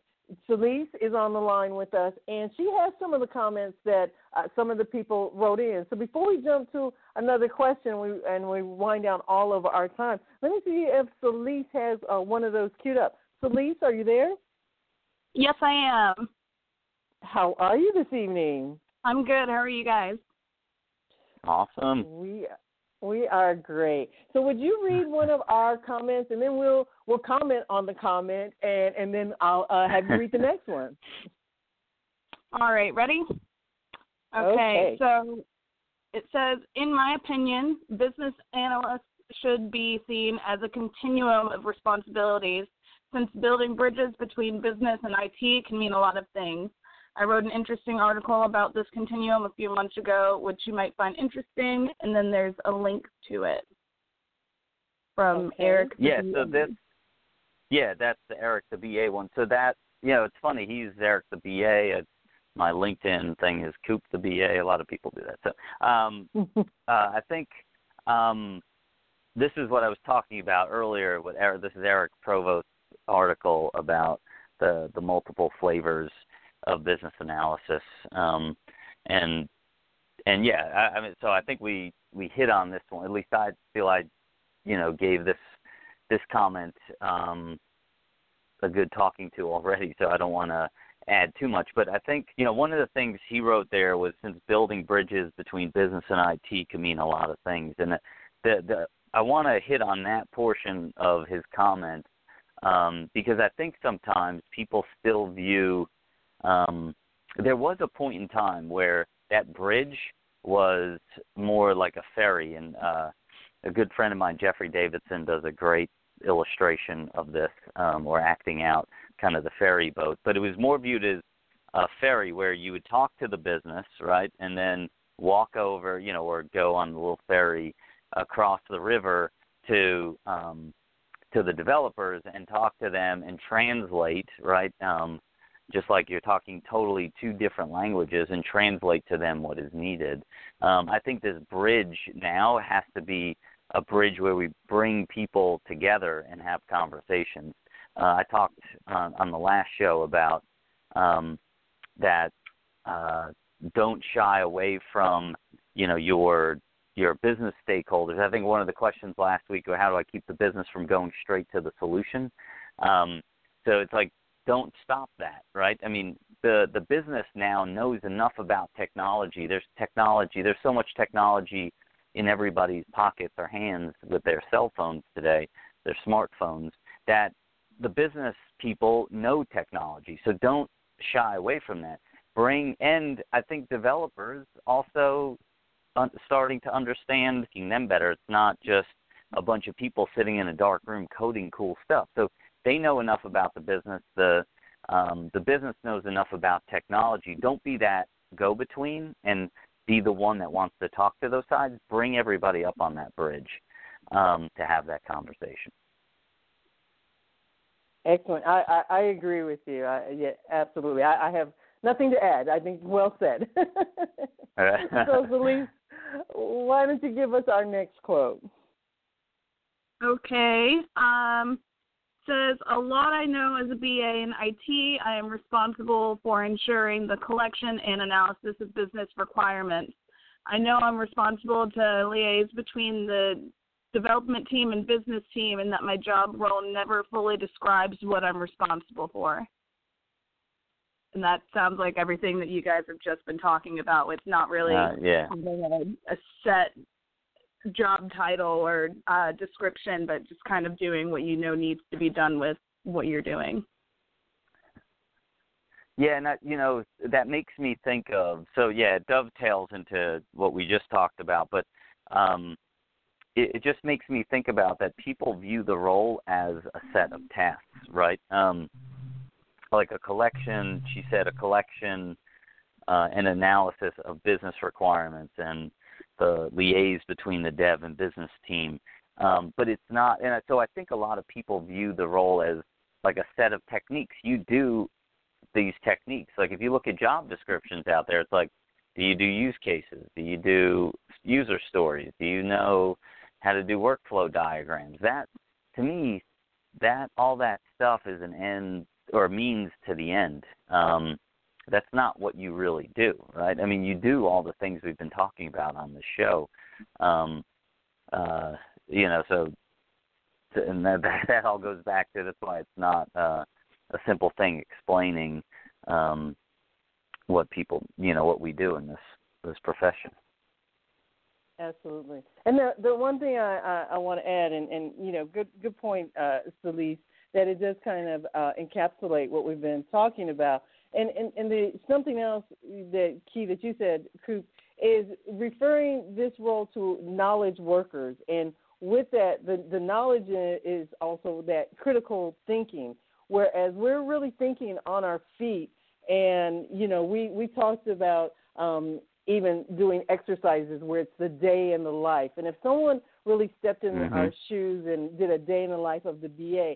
Celise is on the line with us, and she has some of the comments that uh, some of the people wrote in. So before we jump to another question, we and we wind down all of our time, let me see if Celise has uh, one of those queued up. Celise, are you there? Yes, I am. How are you this evening? I'm good. How are you guys? Awesome. We we are great. So would you read one of our comments, and then we'll we'll comment on the comment, and and then I'll uh, have you read the next [laughs] one. All right, ready? Okay. so it says, in my opinion, business analysts should be seen as a continuum of responsibilities since building bridges between business and IT can mean a lot of things. I wrote an interesting article about this continuum a few months ago, which you might find interesting, and then there's a link to it from Okay. Eric. Yeah, so BA. this yeah, that's the Eric the BA one. So that you know, it's funny, he's Eric the BA. Uh, my LinkedIn thing is Kupe the BA. A lot of people do that. So um [laughs] uh, I think um, this is what I was talking about earlier. With Eric, this is Eric Provost's article about the the multiple flavors of business analysis, um, and and yeah, I, I mean, so I think we we hit on this one. At least I feel I you know gave this this comment um, a good talking to already, so I don't want to add too much. But I think you know one of the things he wrote there was since building bridges between business and IT can mean a lot of things, and the the I want to hit on that portion of his comment um, because I think sometimes people still view. Um, there was a point in time where that bridge was more like a ferry, and uh, a good friend of mine, Jeffrey Davidson, does a great illustration of this um, or acting out kind of the ferry boat. But it was more viewed as a ferry where you would talk to the business, right, and then walk over, you know, or go on the little ferry across the river to um, to the developers and talk to them and translate, right? Um, just like you're talking totally two different languages and translate to them what is needed. Um, I think this bridge now has to be a bridge where we bring people together and have conversations. Uh, I talked on, on the last show about um, that uh, don't shy away from you know your your business stakeholders. I think one of the questions last week was how do I keep the business from going straight to the solution? Um, so it's like don't stop that, right? I mean, the the business now knows enough about technology. There's technology. There's so much technology in everybody's pockets or hands with their cell phones today, their smartphones, that the business people know technology. So don't shy away from that. Bring and I think developers also starting to understand them better. It's not just a bunch of people sitting in a dark room coding cool stuff. So they know enough about the business. The um, the business knows enough about technology. Don't be that go between and be the one that wants to talk to those sides. Bring everybody up on that bridge um, to have that conversation. Excellent. I, I, I agree with you. I, yeah, absolutely. I, I have nothing to add. I think well said. [laughs] so, [laughs] Felice, why don't you give us our next quote? Okay. Um, says, A lot I know as a BA in IT, I am responsible for ensuring the collection and analysis of business requirements. I know I'm responsible to liaise between the development team and business team, and that my job role never fully describes what I'm responsible for. And that sounds like everything that you guys have just been talking about. It's not really uh, yeah. a, a set job title or uh, description, but just kind of doing what you know needs to be done with what you're doing. Yeah, and that, you know that makes me think of so yeah, it dovetails into what we just talked about, but um, it, it just makes me think about that people view the role as a set of tasks, right? Um, like a collection, she said, a collection, uh, an analysis of business requirements and the liaise between the dev and business team. Um, but it's not, and so I think a lot of people view the role as like a set of techniques. You do these techniques. Like if you look at job descriptions out there, it's like, do you do use cases? Do you do user stories? Do you know how to do workflow diagrams? That, to me, that all that stuff is an end or means to the end. Um, that's not what you really do, right? I mean, you do all the things we've been talking about on the show. Um, uh, you know, so and [laughs] that that all goes back to that's why it's not uh, a simple thing explaining um, what people, you know, what we do in this this profession. Absolutely. And the the one thing I I, I want to add, and and you know, good good point, uh, Felice, that it does kind of uh, encapsulate what we've been talking about and and, and the something else that key that you said, Kupe, is referring this role to knowledge workers. And with that, the, the knowledge is also that critical thinking. Whereas we're really thinking on our feet, and you know, we we talked about um, even doing exercises where it's the day in the life. And if someone really stepped in mm-hmm. our shoes and did a day in the life of the BA,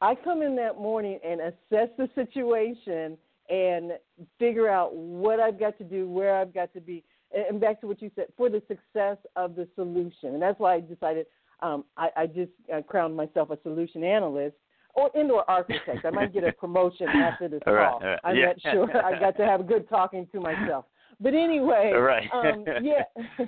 I come in that morning and assess the situation and figure out what I've got to do, where I've got to be, and back to what you said for the success of the solution. And that's why I decided um, I, I just uh, crowned myself a solution analyst or indoor architect. I might get a promotion [laughs] after this call. Right. I'm yeah. not sure. I got to have a good talking to myself. But anyway, right. um, yeah. [laughs]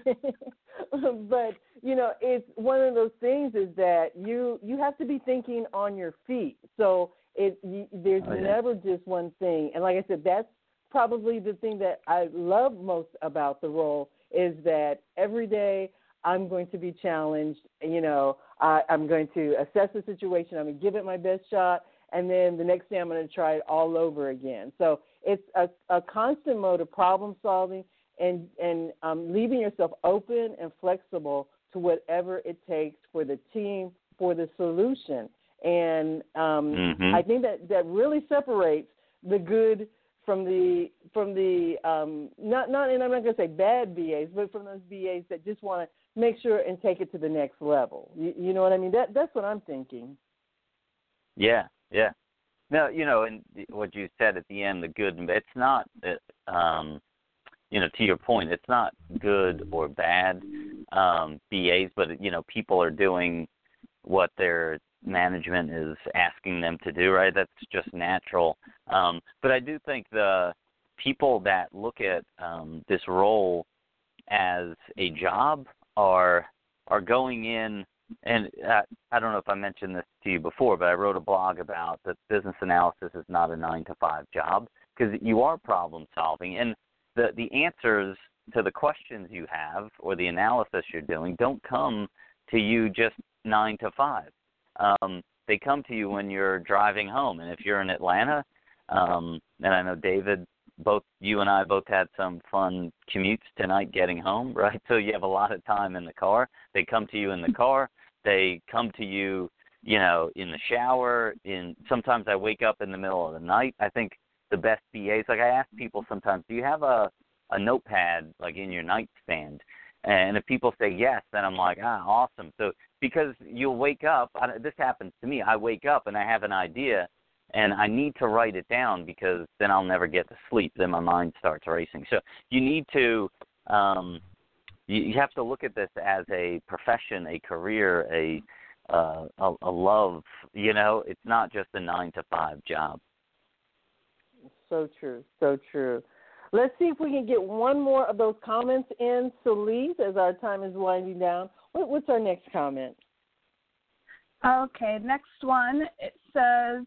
but you know, it's one of those things is that you you have to be thinking on your feet. So it you, there's Oh, yeah. never just one thing. And like I said, that's probably the thing that I love most about the role is that every day I'm going to be challenged. You know, I, I'm going to assess the situation. I'm going to give it my best shot, and then the next day I'm going to try it all over again. So it's a, a constant mode of problem solving and and um, leaving yourself open and flexible to whatever it takes for the team for the solution. And um, Mhm. I think that that really separates the good from the from the um, not not and I'm not going to say bad BAs, but from those BAs that just want to make sure and take it to the next level. You, you know what I mean? That that's what I'm thinking. Yeah, yeah. No, you know, and what you said at the end, the good. and It's not, uh, um, you know, to your point, it's not good or bad um, BAs, but you know, people are doing what their management is asking them to do. Right? That's just natural. Um, but I do think the people that look at um, this role as a job are are going in and uh, I don't know if I mentioned this to you before, but I wrote a blog about that business analysis is not a nine to five job because you are problem solving, and the the answers to the questions you have or the analysis you're doing don't come to you just nine to five. Um, they come to you when you're driving home, and if you're in Atlanta, um, and I know David, both you and I both had some fun commutes tonight getting home, [laughs] right? So you have a lot of time in the car. They come to you in the car. They come to you you know in the shower. In sometimes i wake up in the middle of the night. I think the best bas like i ask people sometimes do you have a a notepad like in your nightstand? And if people say yes then i'm like ah awesome. So because you'll wake up I, this happens to me i wake up and i have an idea and i need to write it down because then i'll never get to sleep then my mind starts racing so you need to um you, you have to look at this as a profession, a career, a uh, a, a love. You know, it's not just a nine to five job. So true, so true. Let's see if we can get one more of those comments in, Celise, as our time is winding down. What, what's our next comment? Okay, next one. It says,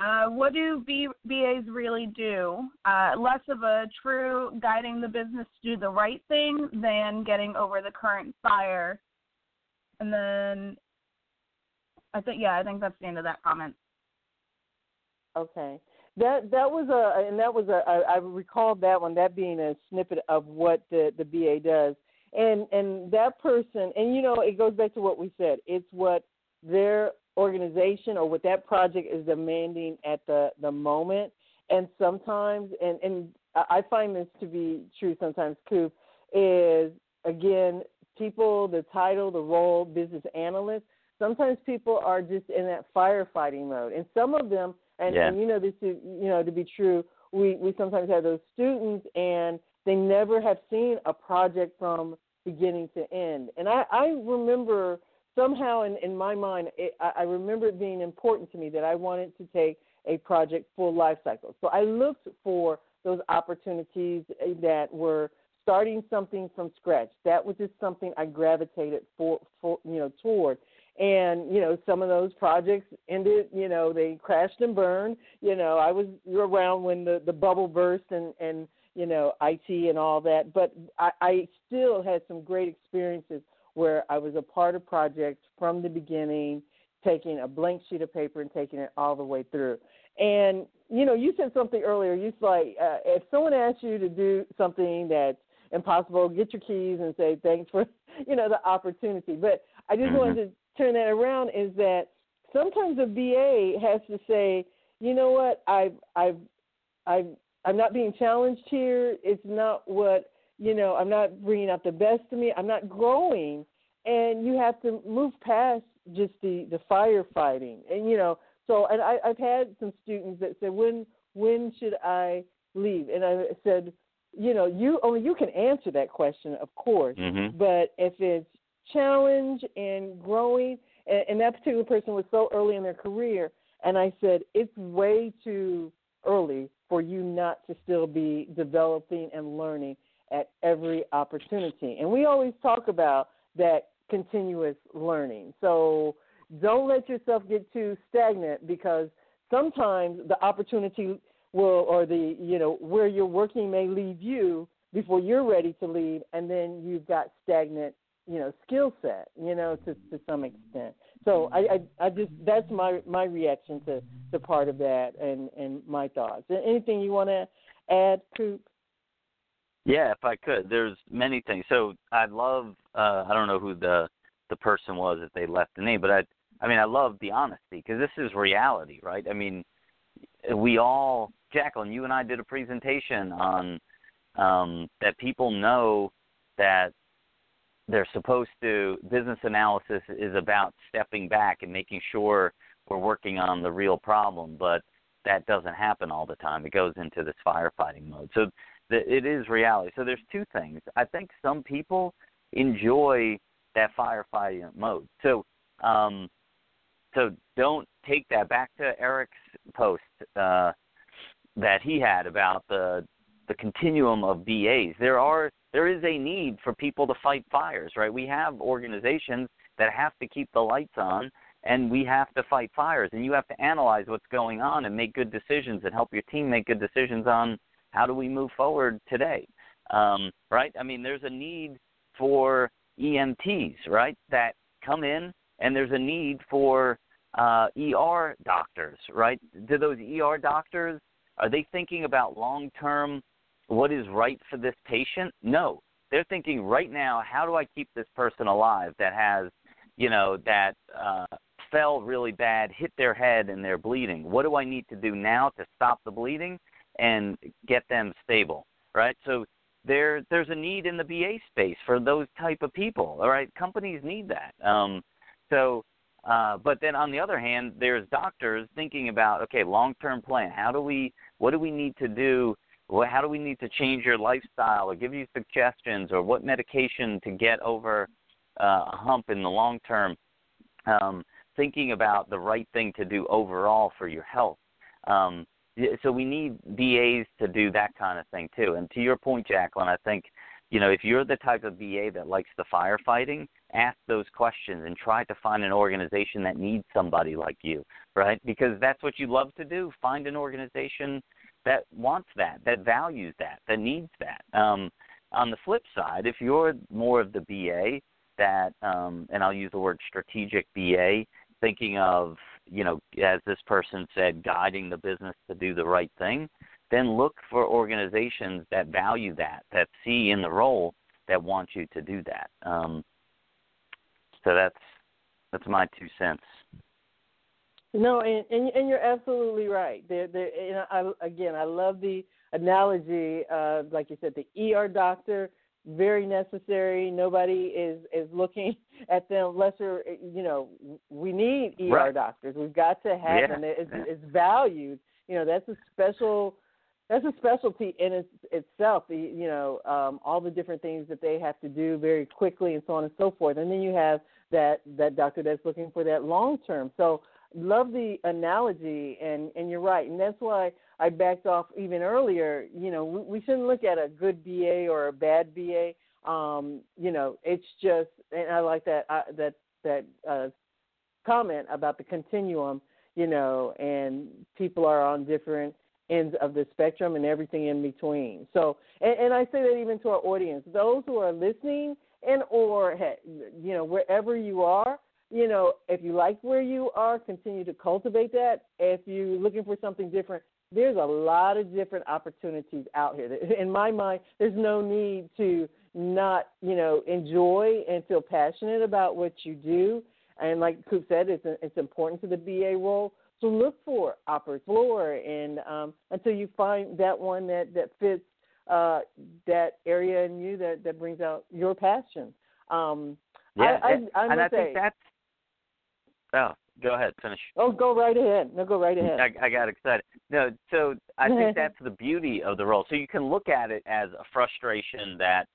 uh, "What do B- BAs really do? Uh, less of a true guiding the business to do the right thing than getting over the current fire." And then, I think, yeah, I think that's the end of that comment. Okay. That that was a and that was a I, I recalled that one that being a snippet of what the the BA does and and that person and you know it goes back to what we said. It's what their organization or what that project is demanding at the the moment. And sometimes and and I find this to be true sometimes too is again people the title the role business analyst sometimes people are just in that firefighting mode. And some of them and, Yeah. and you know this is you know to be true we we sometimes have those students and they never have seen a project from beginning to end. And i i remember somehow in in my mind it, i I remember it being important to me that i wanted to take a project full life cycle. So i looked for those opportunities eh, that were starting something from scratch. That was just something i gravitated for for you know toward. And you know some of those projects ended you know they crashed and burned. You know i was around when the the bubble burst and and you know it and all that but i i still had some great experiences where i was a part of projects from the beginning taking a blank sheet of paper and taking it all the way through. And you know you said something earlier you said like uh, if someone asks you to do something that's impossible get your keys and say thanks for [laughs] you know the opportunity. But i just Mhm. wanted to turn that around is that sometimes a BA has to say, you know what, I've I've I've I'm not being challenged here. It's not what you know. I'm not bringing out the best of me. I'm not growing, and you have to move past just the the firefighting. And you know, so and I, I've had some students that said, when when should I leave? And I said, you know, you only you can answer that question, of course. hmm But if it's challenge and growing, and, and that particular person was so early in their career, and I said it's way too early for you not to still be developing and learning at every opportunity. And we always talk about that continuous learning. So don't let yourself get too stagnant because sometimes the opportunity will or the you know where you're working may leave you before you're ready to leave and then you've got stagnant you know skill set you know to to some extent so I, I i just that's my my reaction to to part of that and and my thoughts. Anything you want to add Kupe? Yeah if i could. There's many things. So i love uh i don't know who the the person was if they left the name but i I mean, I love the honesty because this is reality, right? I mean, we all, Jacqueline, you and I did a presentation on um, that people know that they're supposed to. Business analysis is about stepping back and making sure we're working on the real problem, but that doesn't happen all the time. It goes into this firefighting mode. So the, it is reality. So there's two things. I think some people enjoy that firefighting mode. So um, so don't take that back to Eric's post uh, that he had about the the continuum of BAs. There are there is a need for people to fight fires, right? We have organizations that have to keep the lights on and we have to fight fires and you have to analyze what's going on and make good decisions and help your team make good decisions on how do we move forward today. Um, right? I mean there's a need for EMTs, right? That come in and there's a need for uh, ER doctors, right? Do those ER doctors are they thinking about long term what is right for this patient? No, they're thinking right now, how do I keep this person alive that has, you know, that uh, fell really bad, hit their head, and they're bleeding? What do I need to do now to stop the bleeding and get them stable, right? So there there's a need in the BA space for those type of people. All right, companies need that. Um, so, uh, but then on the other hand, there's doctors thinking about okay, long-term plan. How do we? What do we need to do? Well how do we need to change your lifestyle, or give you suggestions, or what medication to get over uh, a hump in the long term? Um, thinking about the right thing to do overall for your health. Um, so we need BAs to do that kind of thing too. And to your point, Jacqueline, I think you know if you're the type of BA that likes the firefighting, ask those questions and try to find an organization that needs somebody like you, right? Because that's what you love to do. Find an organization that wants that, that values that, that needs that. Um, on the flip side, if you're more of the BA that, um, and I'll use the word strategic BA, thinking of, you know, as this person said, guiding the business to do the right thing, then look for organizations that value that, that see in the role that want you to do that. Um, so that's that's my two cents. No, and and, and you're absolutely right. There, there. And I, again, I love the analogy. Uh, like you said, the ER doctor very necessary. Nobody is is looking [laughs] at them lesser. You know, we need ER right. doctors. We've got to have yeah. them. It's, it's valued. You know, that's a special that's a specialty in its, itself. You know, um, all the different things that they have to do very quickly, and so on and so forth. And then you have that that doctor that's looking for that long term. So love the analogy, and and you're right, and that's why I backed off even earlier. You know, we, we shouldn't look at a good BA or a bad BA. Um, you know, it's just, and I like that that that uh, comment about the continuum. You know, and people are on different ends of the spectrum and everything in between. So, and, and I say that even to our audience, those who are listening and or you know wherever you are, you know, if you like where you are, continue to cultivate that. If you're looking for something different, there's a lot of different opportunities out here. [laughs] In my mind, there's no need to not, you know, enjoy and feel passionate about what you do. And like Kupe said, it's it's important to the BA role. So look for upper floor and um, until you find that one that that fits uh, that area in you that that brings out your passion. Um, yeah, I, I, I and I say, think that's. Oh, go ahead, finish. Oh, go right ahead. No, go right ahead. I, I got excited. No, so I think [laughs] that's the beauty of the role. So you can look at it as a frustration that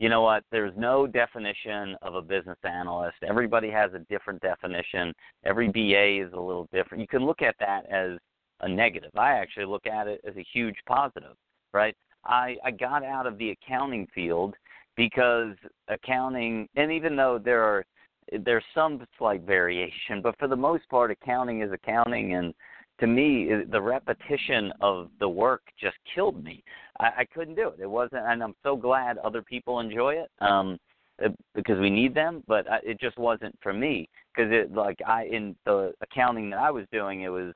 you know what, there's no definition of a business analyst. Everybody has a different definition. Every BA is a little different. You can look at that as a negative. I actually look at it as a huge positive, right? I, I got out of the accounting field because accounting, and even though there are there's some slight variation, but for the most part, accounting is accounting, and to me, the repetition of the work just killed me. I, I couldn't do it. It wasn't, and I'm so glad other people enjoy it um, because we need them. But I, it just wasn't for me because it like I in the accounting that I was doing, it was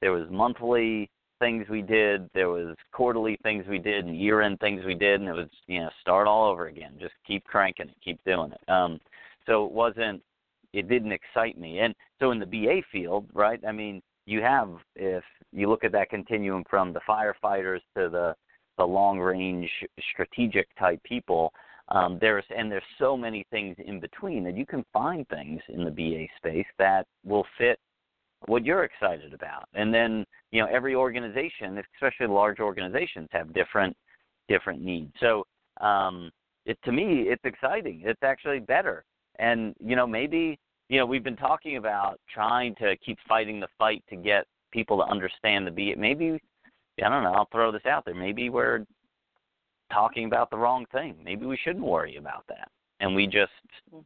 there was monthly things we did, there was quarterly things we did, and year-end things we did, and it was you know start all over again. Just keep cranking it, keep doing it. Um, so it wasn't, it didn't excite me. And so in the BA field, right? I mean you have if you look at that continuum from the firefighters to the the long range strategic type people um, there's and there's so many things in between that you can find things in the BA space that will fit what you're excited about. And then you know every organization, especially large organizations, have different different needs. So um, it to me, it's exciting. It's actually better. And you know maybe you know, we've been talking about trying to keep fighting the fight to get people to understand the be maybe I don't know, I'll throw this out there. Maybe we're talking about the wrong thing. Maybe we shouldn't worry about that. And we just mm-hmm.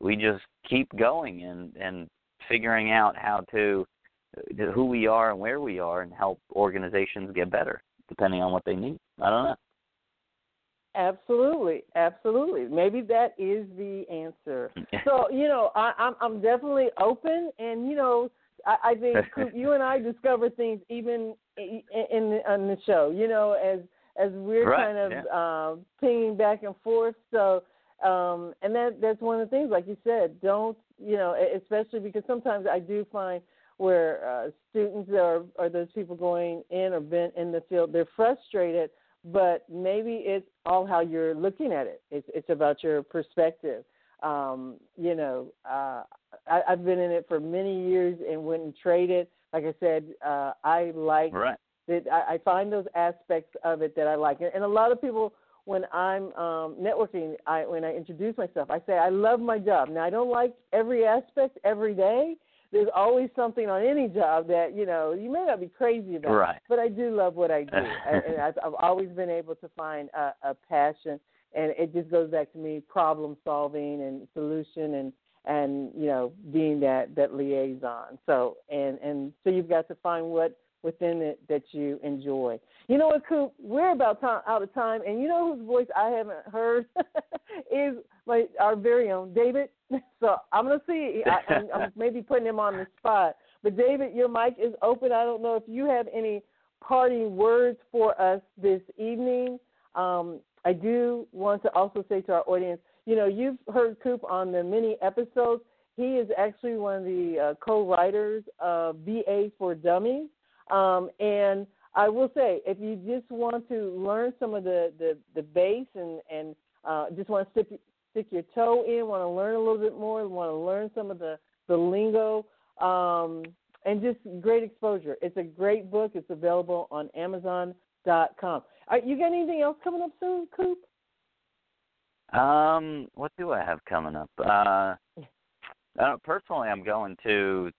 we just keep going and and figuring out how to who we are and where we are and help organizations get better depending on what they need. I don't know. Absolutely, absolutely. Maybe that is the answer. [laughs] so you know, I, I'm I'm definitely open, and you know, I, I think [laughs] you and I discover things even in, in the, on the show. You know, as as we're right, kind of yeah. um, pinging back and forth. So, um, and that that's one of the things, like you said, don't you know, especially because sometimes I do find where uh, students or or those people going in or been in the field, they're frustrated but maybe it's all how you're looking at it. It's it's about your perspective. Um, you know, uh, I, I've been in it for many years and wouldn't trade it. Like I said, uh, I like right. that. I, I find those aspects of it that I like, and, and a lot of people when I'm um, networking, I when I introduce myself, I say I love my job. Now I don't like every aspect every day, there's always something on any job that you know you may not be crazy about, right. but I do love what I do, [laughs] and I've, I've always been able to find a, a passion, and it just goes back to me problem solving and solution and and you know being that that liaison. So and and so you've got to find what within it that you enjoy. You know what, Kupe? We're about time, out of time, and you know whose voice I haven't heard [laughs] is my our very own David. [laughs] So I'm gonna see. I, I'm, I'm [laughs] maybe putting him on the spot, but David, your mic is open. I don't know if you have any parting words for us this evening. Um, I do want to also say to our audience, you know, you've heard Kupe on the many episodes. He is actually one of the uh, co-writers of BA for Dummies, um, and I will say, if you just want to learn some of the the, the base and and uh, just want to stick stick your toe in, want to learn a little bit more, want to learn some of the the lingo, um, and just great exposure. It's a great book. It's available on Amazon.com. Are you got anything else coming up soon, Kupe? Um, what do I have coming up? Uh, uh, personally, I'm going to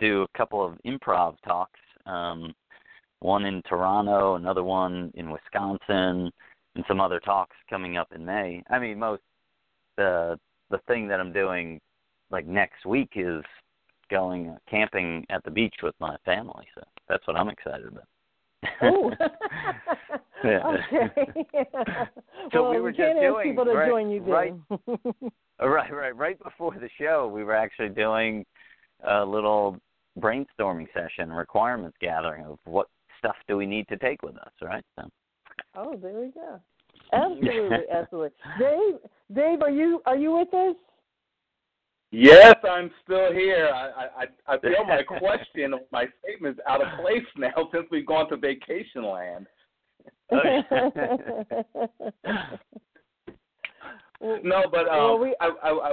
do a couple of improv talks. Um, one in Toronto, another one in Wisconsin, and some other talks coming up in May. I mean, most the the thing that I'm doing like next week is going camping at the beach with my family. So that's what I'm excited about. Oh, [laughs] [laughs] okay. [laughs] So well, we were can't just ask doing people to right, join you right, right, right, right before the show, we were actually doing a little brainstorming session, requirements gathering of what stuff do we need to take with us, right? So. Oh, there we go. [laughs] Absolutely, absolutely. Dave, Dave, are you are you with us? Yes, I'm still here. I I, I [laughs] feel my question, my statement's out of place now [laughs] since we've gone to vacation land. no, but um, well, we, I, I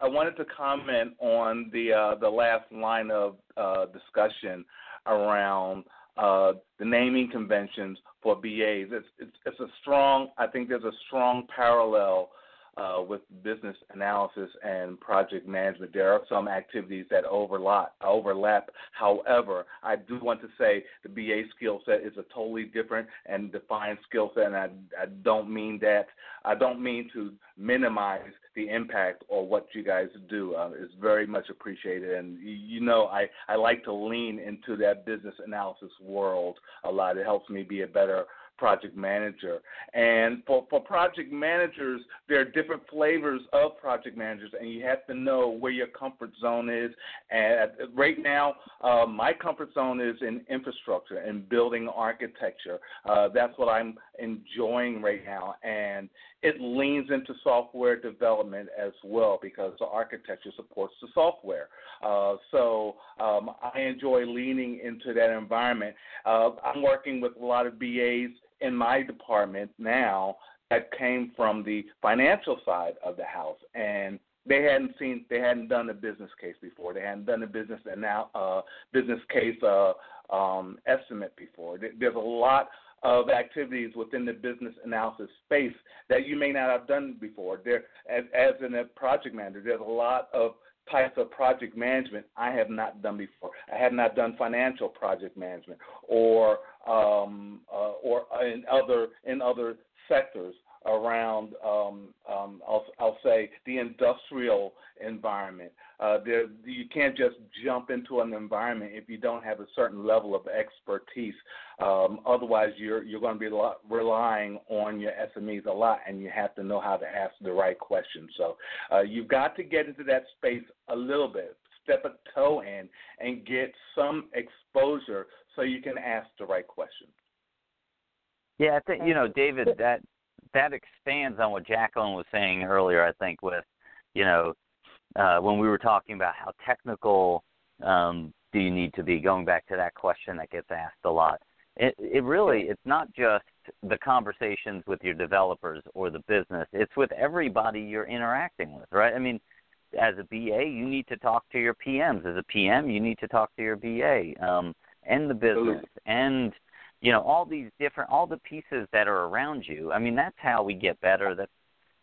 I wanted to comment on the uh, the last line of uh, discussion around uh, the naming conventions for BAs. It's, it's, it's a strong. I think there's a strong parallel uh, with business analysis and project management. There are some activities that overlap. Overlap. However, I do want to say the BA skill set is a totally different and defined skill set, and I, I don't mean that. I don't mean to minimize the impact or what you guys do. Uh, it's very much appreciated, and you know I I like to lean into that business analysis world a lot. It helps me be a better project manager. And for, for project managers, there are different flavors of project managers, and you have to know where your comfort zone is. And right now, uh, my comfort zone is in infrastructure and building architecture. Uh, that's what I'm enjoying right now, and it leans into software development as well because the architecture supports the software. Uh, so um, I enjoy leaning into that environment. Uh, I'm working with a lot of BAs in my department now that came from the financial side of the house and they hadn't seen they hadn't done a business case before they hadn't done a business and now uh business case uh um estimate before there's a lot of activities within the business analysis space that you may not have done before there as as in a project manager there's a lot of types of project management I have not done before. I have not done financial project management or um, uh, or in other in other sectors around um, um, I'll, I'll say the industrial environment. Uh, you can't just jump into an environment if you don't have a certain level of expertise. Um, otherwise, you're you're going to be lot, relying on your SMEs a lot, and you have to know how to ask the right questions. So uh, you've got to get into that space a little bit, step a toe in, and get some exposure so you can ask the right questions. Yeah, I think you know, David, that that expands on what Jacqueline was saying earlier. I think with you know uh, when we were talking about how technical um, do you need to be, going back to that question that gets asked a lot. It, it really it's not just the conversations with your developers or the business. It's with everybody you're interacting with, right? I mean, as a BA, you need to talk to your PMs. As a PM, you need to talk to your BA um, and the business and you know all these different all the pieces that are around you i mean that's how we get better. That's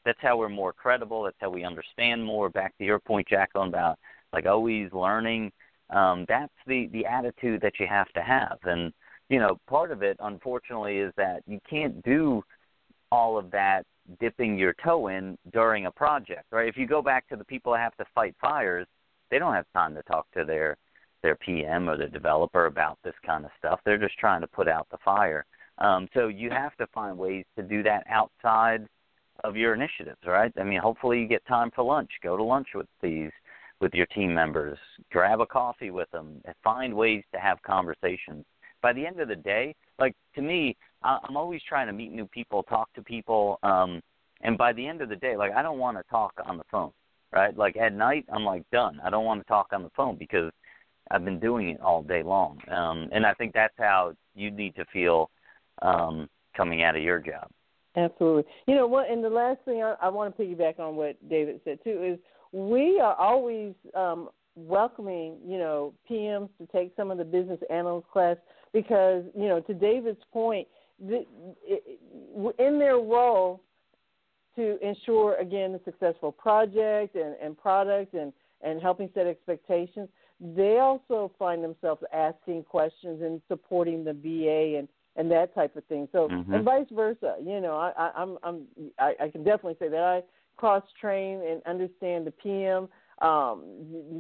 that's how we're more credible. That's how we understand more. Back to your point jacqueline about like always learning um that's the the attitude that you have to have. And you know part of it unfortunately is that you can't do all of that dipping your toe in during a project right? If you go back to the people that have to fight fires they don't have time to talk to their their PM or the developer about this kind of stuff. They're just trying to put out the fire. Um, so you have to find ways to do that outside of your initiatives, right? I mean, hopefully you get time for lunch. Go to lunch with these with your team members. Grab a coffee with them. Find ways to have conversations. By the end of the day, like to me, I'm always trying to meet new people, talk to people, um, and by the end of the day, like I don't want to talk on the phone, right? Like at night, I'm like done. I don't want to talk on the phone because I've been doing it all day long, um, and I think that's how you need to feel um, coming out of your job. Absolutely. You know what? And the last thing I, I want to piggyback on what David said too is we are always um, welcoming, you know, PMs to take some of the business analyst class because, you know, to David's point, the, in their role to ensure again a successful project and, and product and, and helping set expectations, they also find themselves asking questions and supporting the BA and and that type of thing. So mm-hmm. and vice versa. You know, I, I I'm I'm I, I can definitely say that I cross train and understand the PM. Um,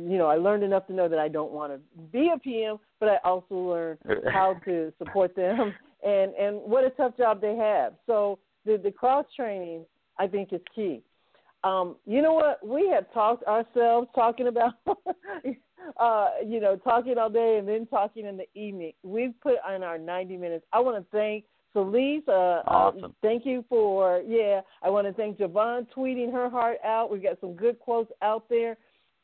you know, I learned enough to know that I don't want to be a PM, but I also learned [laughs] how to support them [laughs] and and what a tough job they have. So the the cross training I think is key. Um, you know what? We have talked ourselves talking about [laughs] uh, you know, talking all day and then talking in the evening. We've put on our 90 minutes. I want to thank Felice. Uh, uh awesome. Uh, thank you for, yeah, I want to thank Javon tweeting her heart out. We've got some good quotes out there.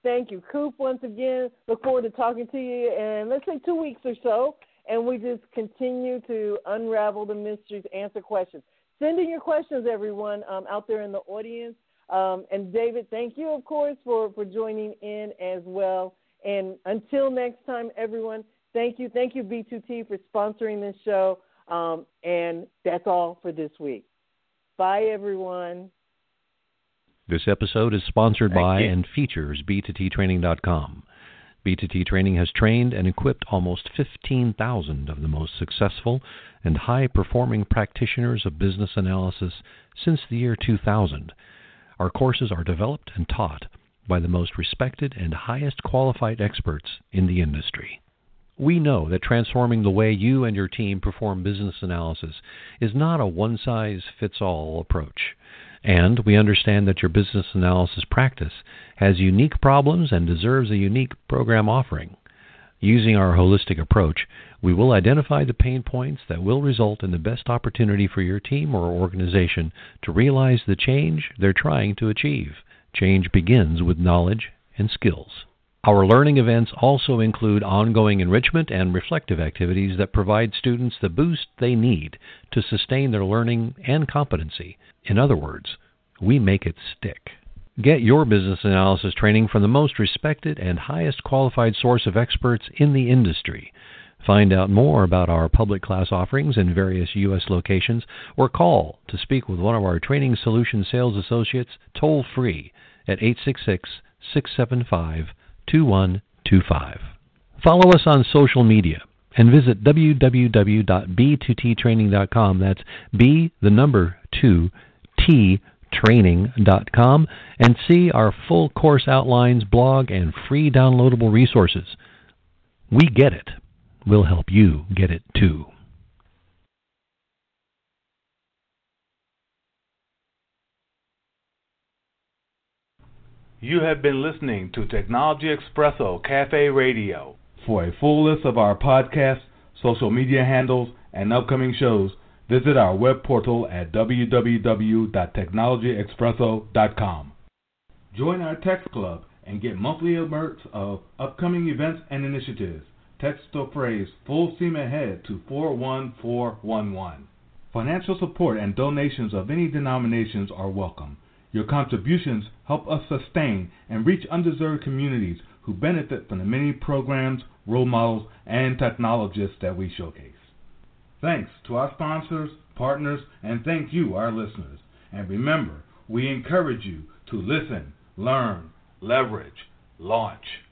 Thank you, Kupe, once again. Look forward to talking to you in, let's say, two weeks or so. And we just continue to unravel the mysteries, answer questions. Send in your questions, everyone, um, out there in the audience. Um, and David, thank you, of course, for, for joining in as well. And until next time, everyone, thank you. Thank you, B2T, for sponsoring this show. Um, and that's all for this week. Bye, everyone. This episode is sponsored Thank by you. and features B2TTraining.com. B2T Training has trained and equipped almost 15,000 of the most successful and high performing practitioners of business analysis since the year 2000. Our courses are developed and taught by the most respected and highest qualified experts in the industry. We know that transforming the way you and your team perform business analysis is not a one size fits all approach. And we understand that your business analysis practice has unique problems and deserves a unique program offering. Using our holistic approach, we will identify the pain points that will result in the best opportunity for your team or organization to realize the change they're trying to achieve. Change begins with knowledge and skills. Our learning events also include ongoing enrichment and reflective activities that provide students the boost they need to sustain their learning and competency. In other words, we make it stick. Get your business analysis training from the most respected and highest qualified source of experts in the industry. Find out more about our public class offerings in various U.S. locations or call to speak with one of our Training Solution Sales Associates toll free at 866 675 2125. Follow us on social media and visit www.b2ttraining.com. That's B, the number 2, T, training.com, and see our full course outlines, blog, and free downloadable resources. We get it. We'll help you get it too. You have been listening to Technology Expresso Cafe Radio. For a full list of our podcasts, social media handles, and upcoming shows, visit our web portal at www.technologyexpresso.com. Join our text club and get monthly alerts of upcoming events and initiatives. Text the phrase full steam ahead to 41411. Financial support and donations of any denominations are welcome. Your contributions help us sustain and reach undeserved communities who benefit from the many programs, role models, and technologists that we showcase. Thanks to our sponsors, partners, and thank you, our listeners. And remember, we encourage you to listen, learn, leverage, launch.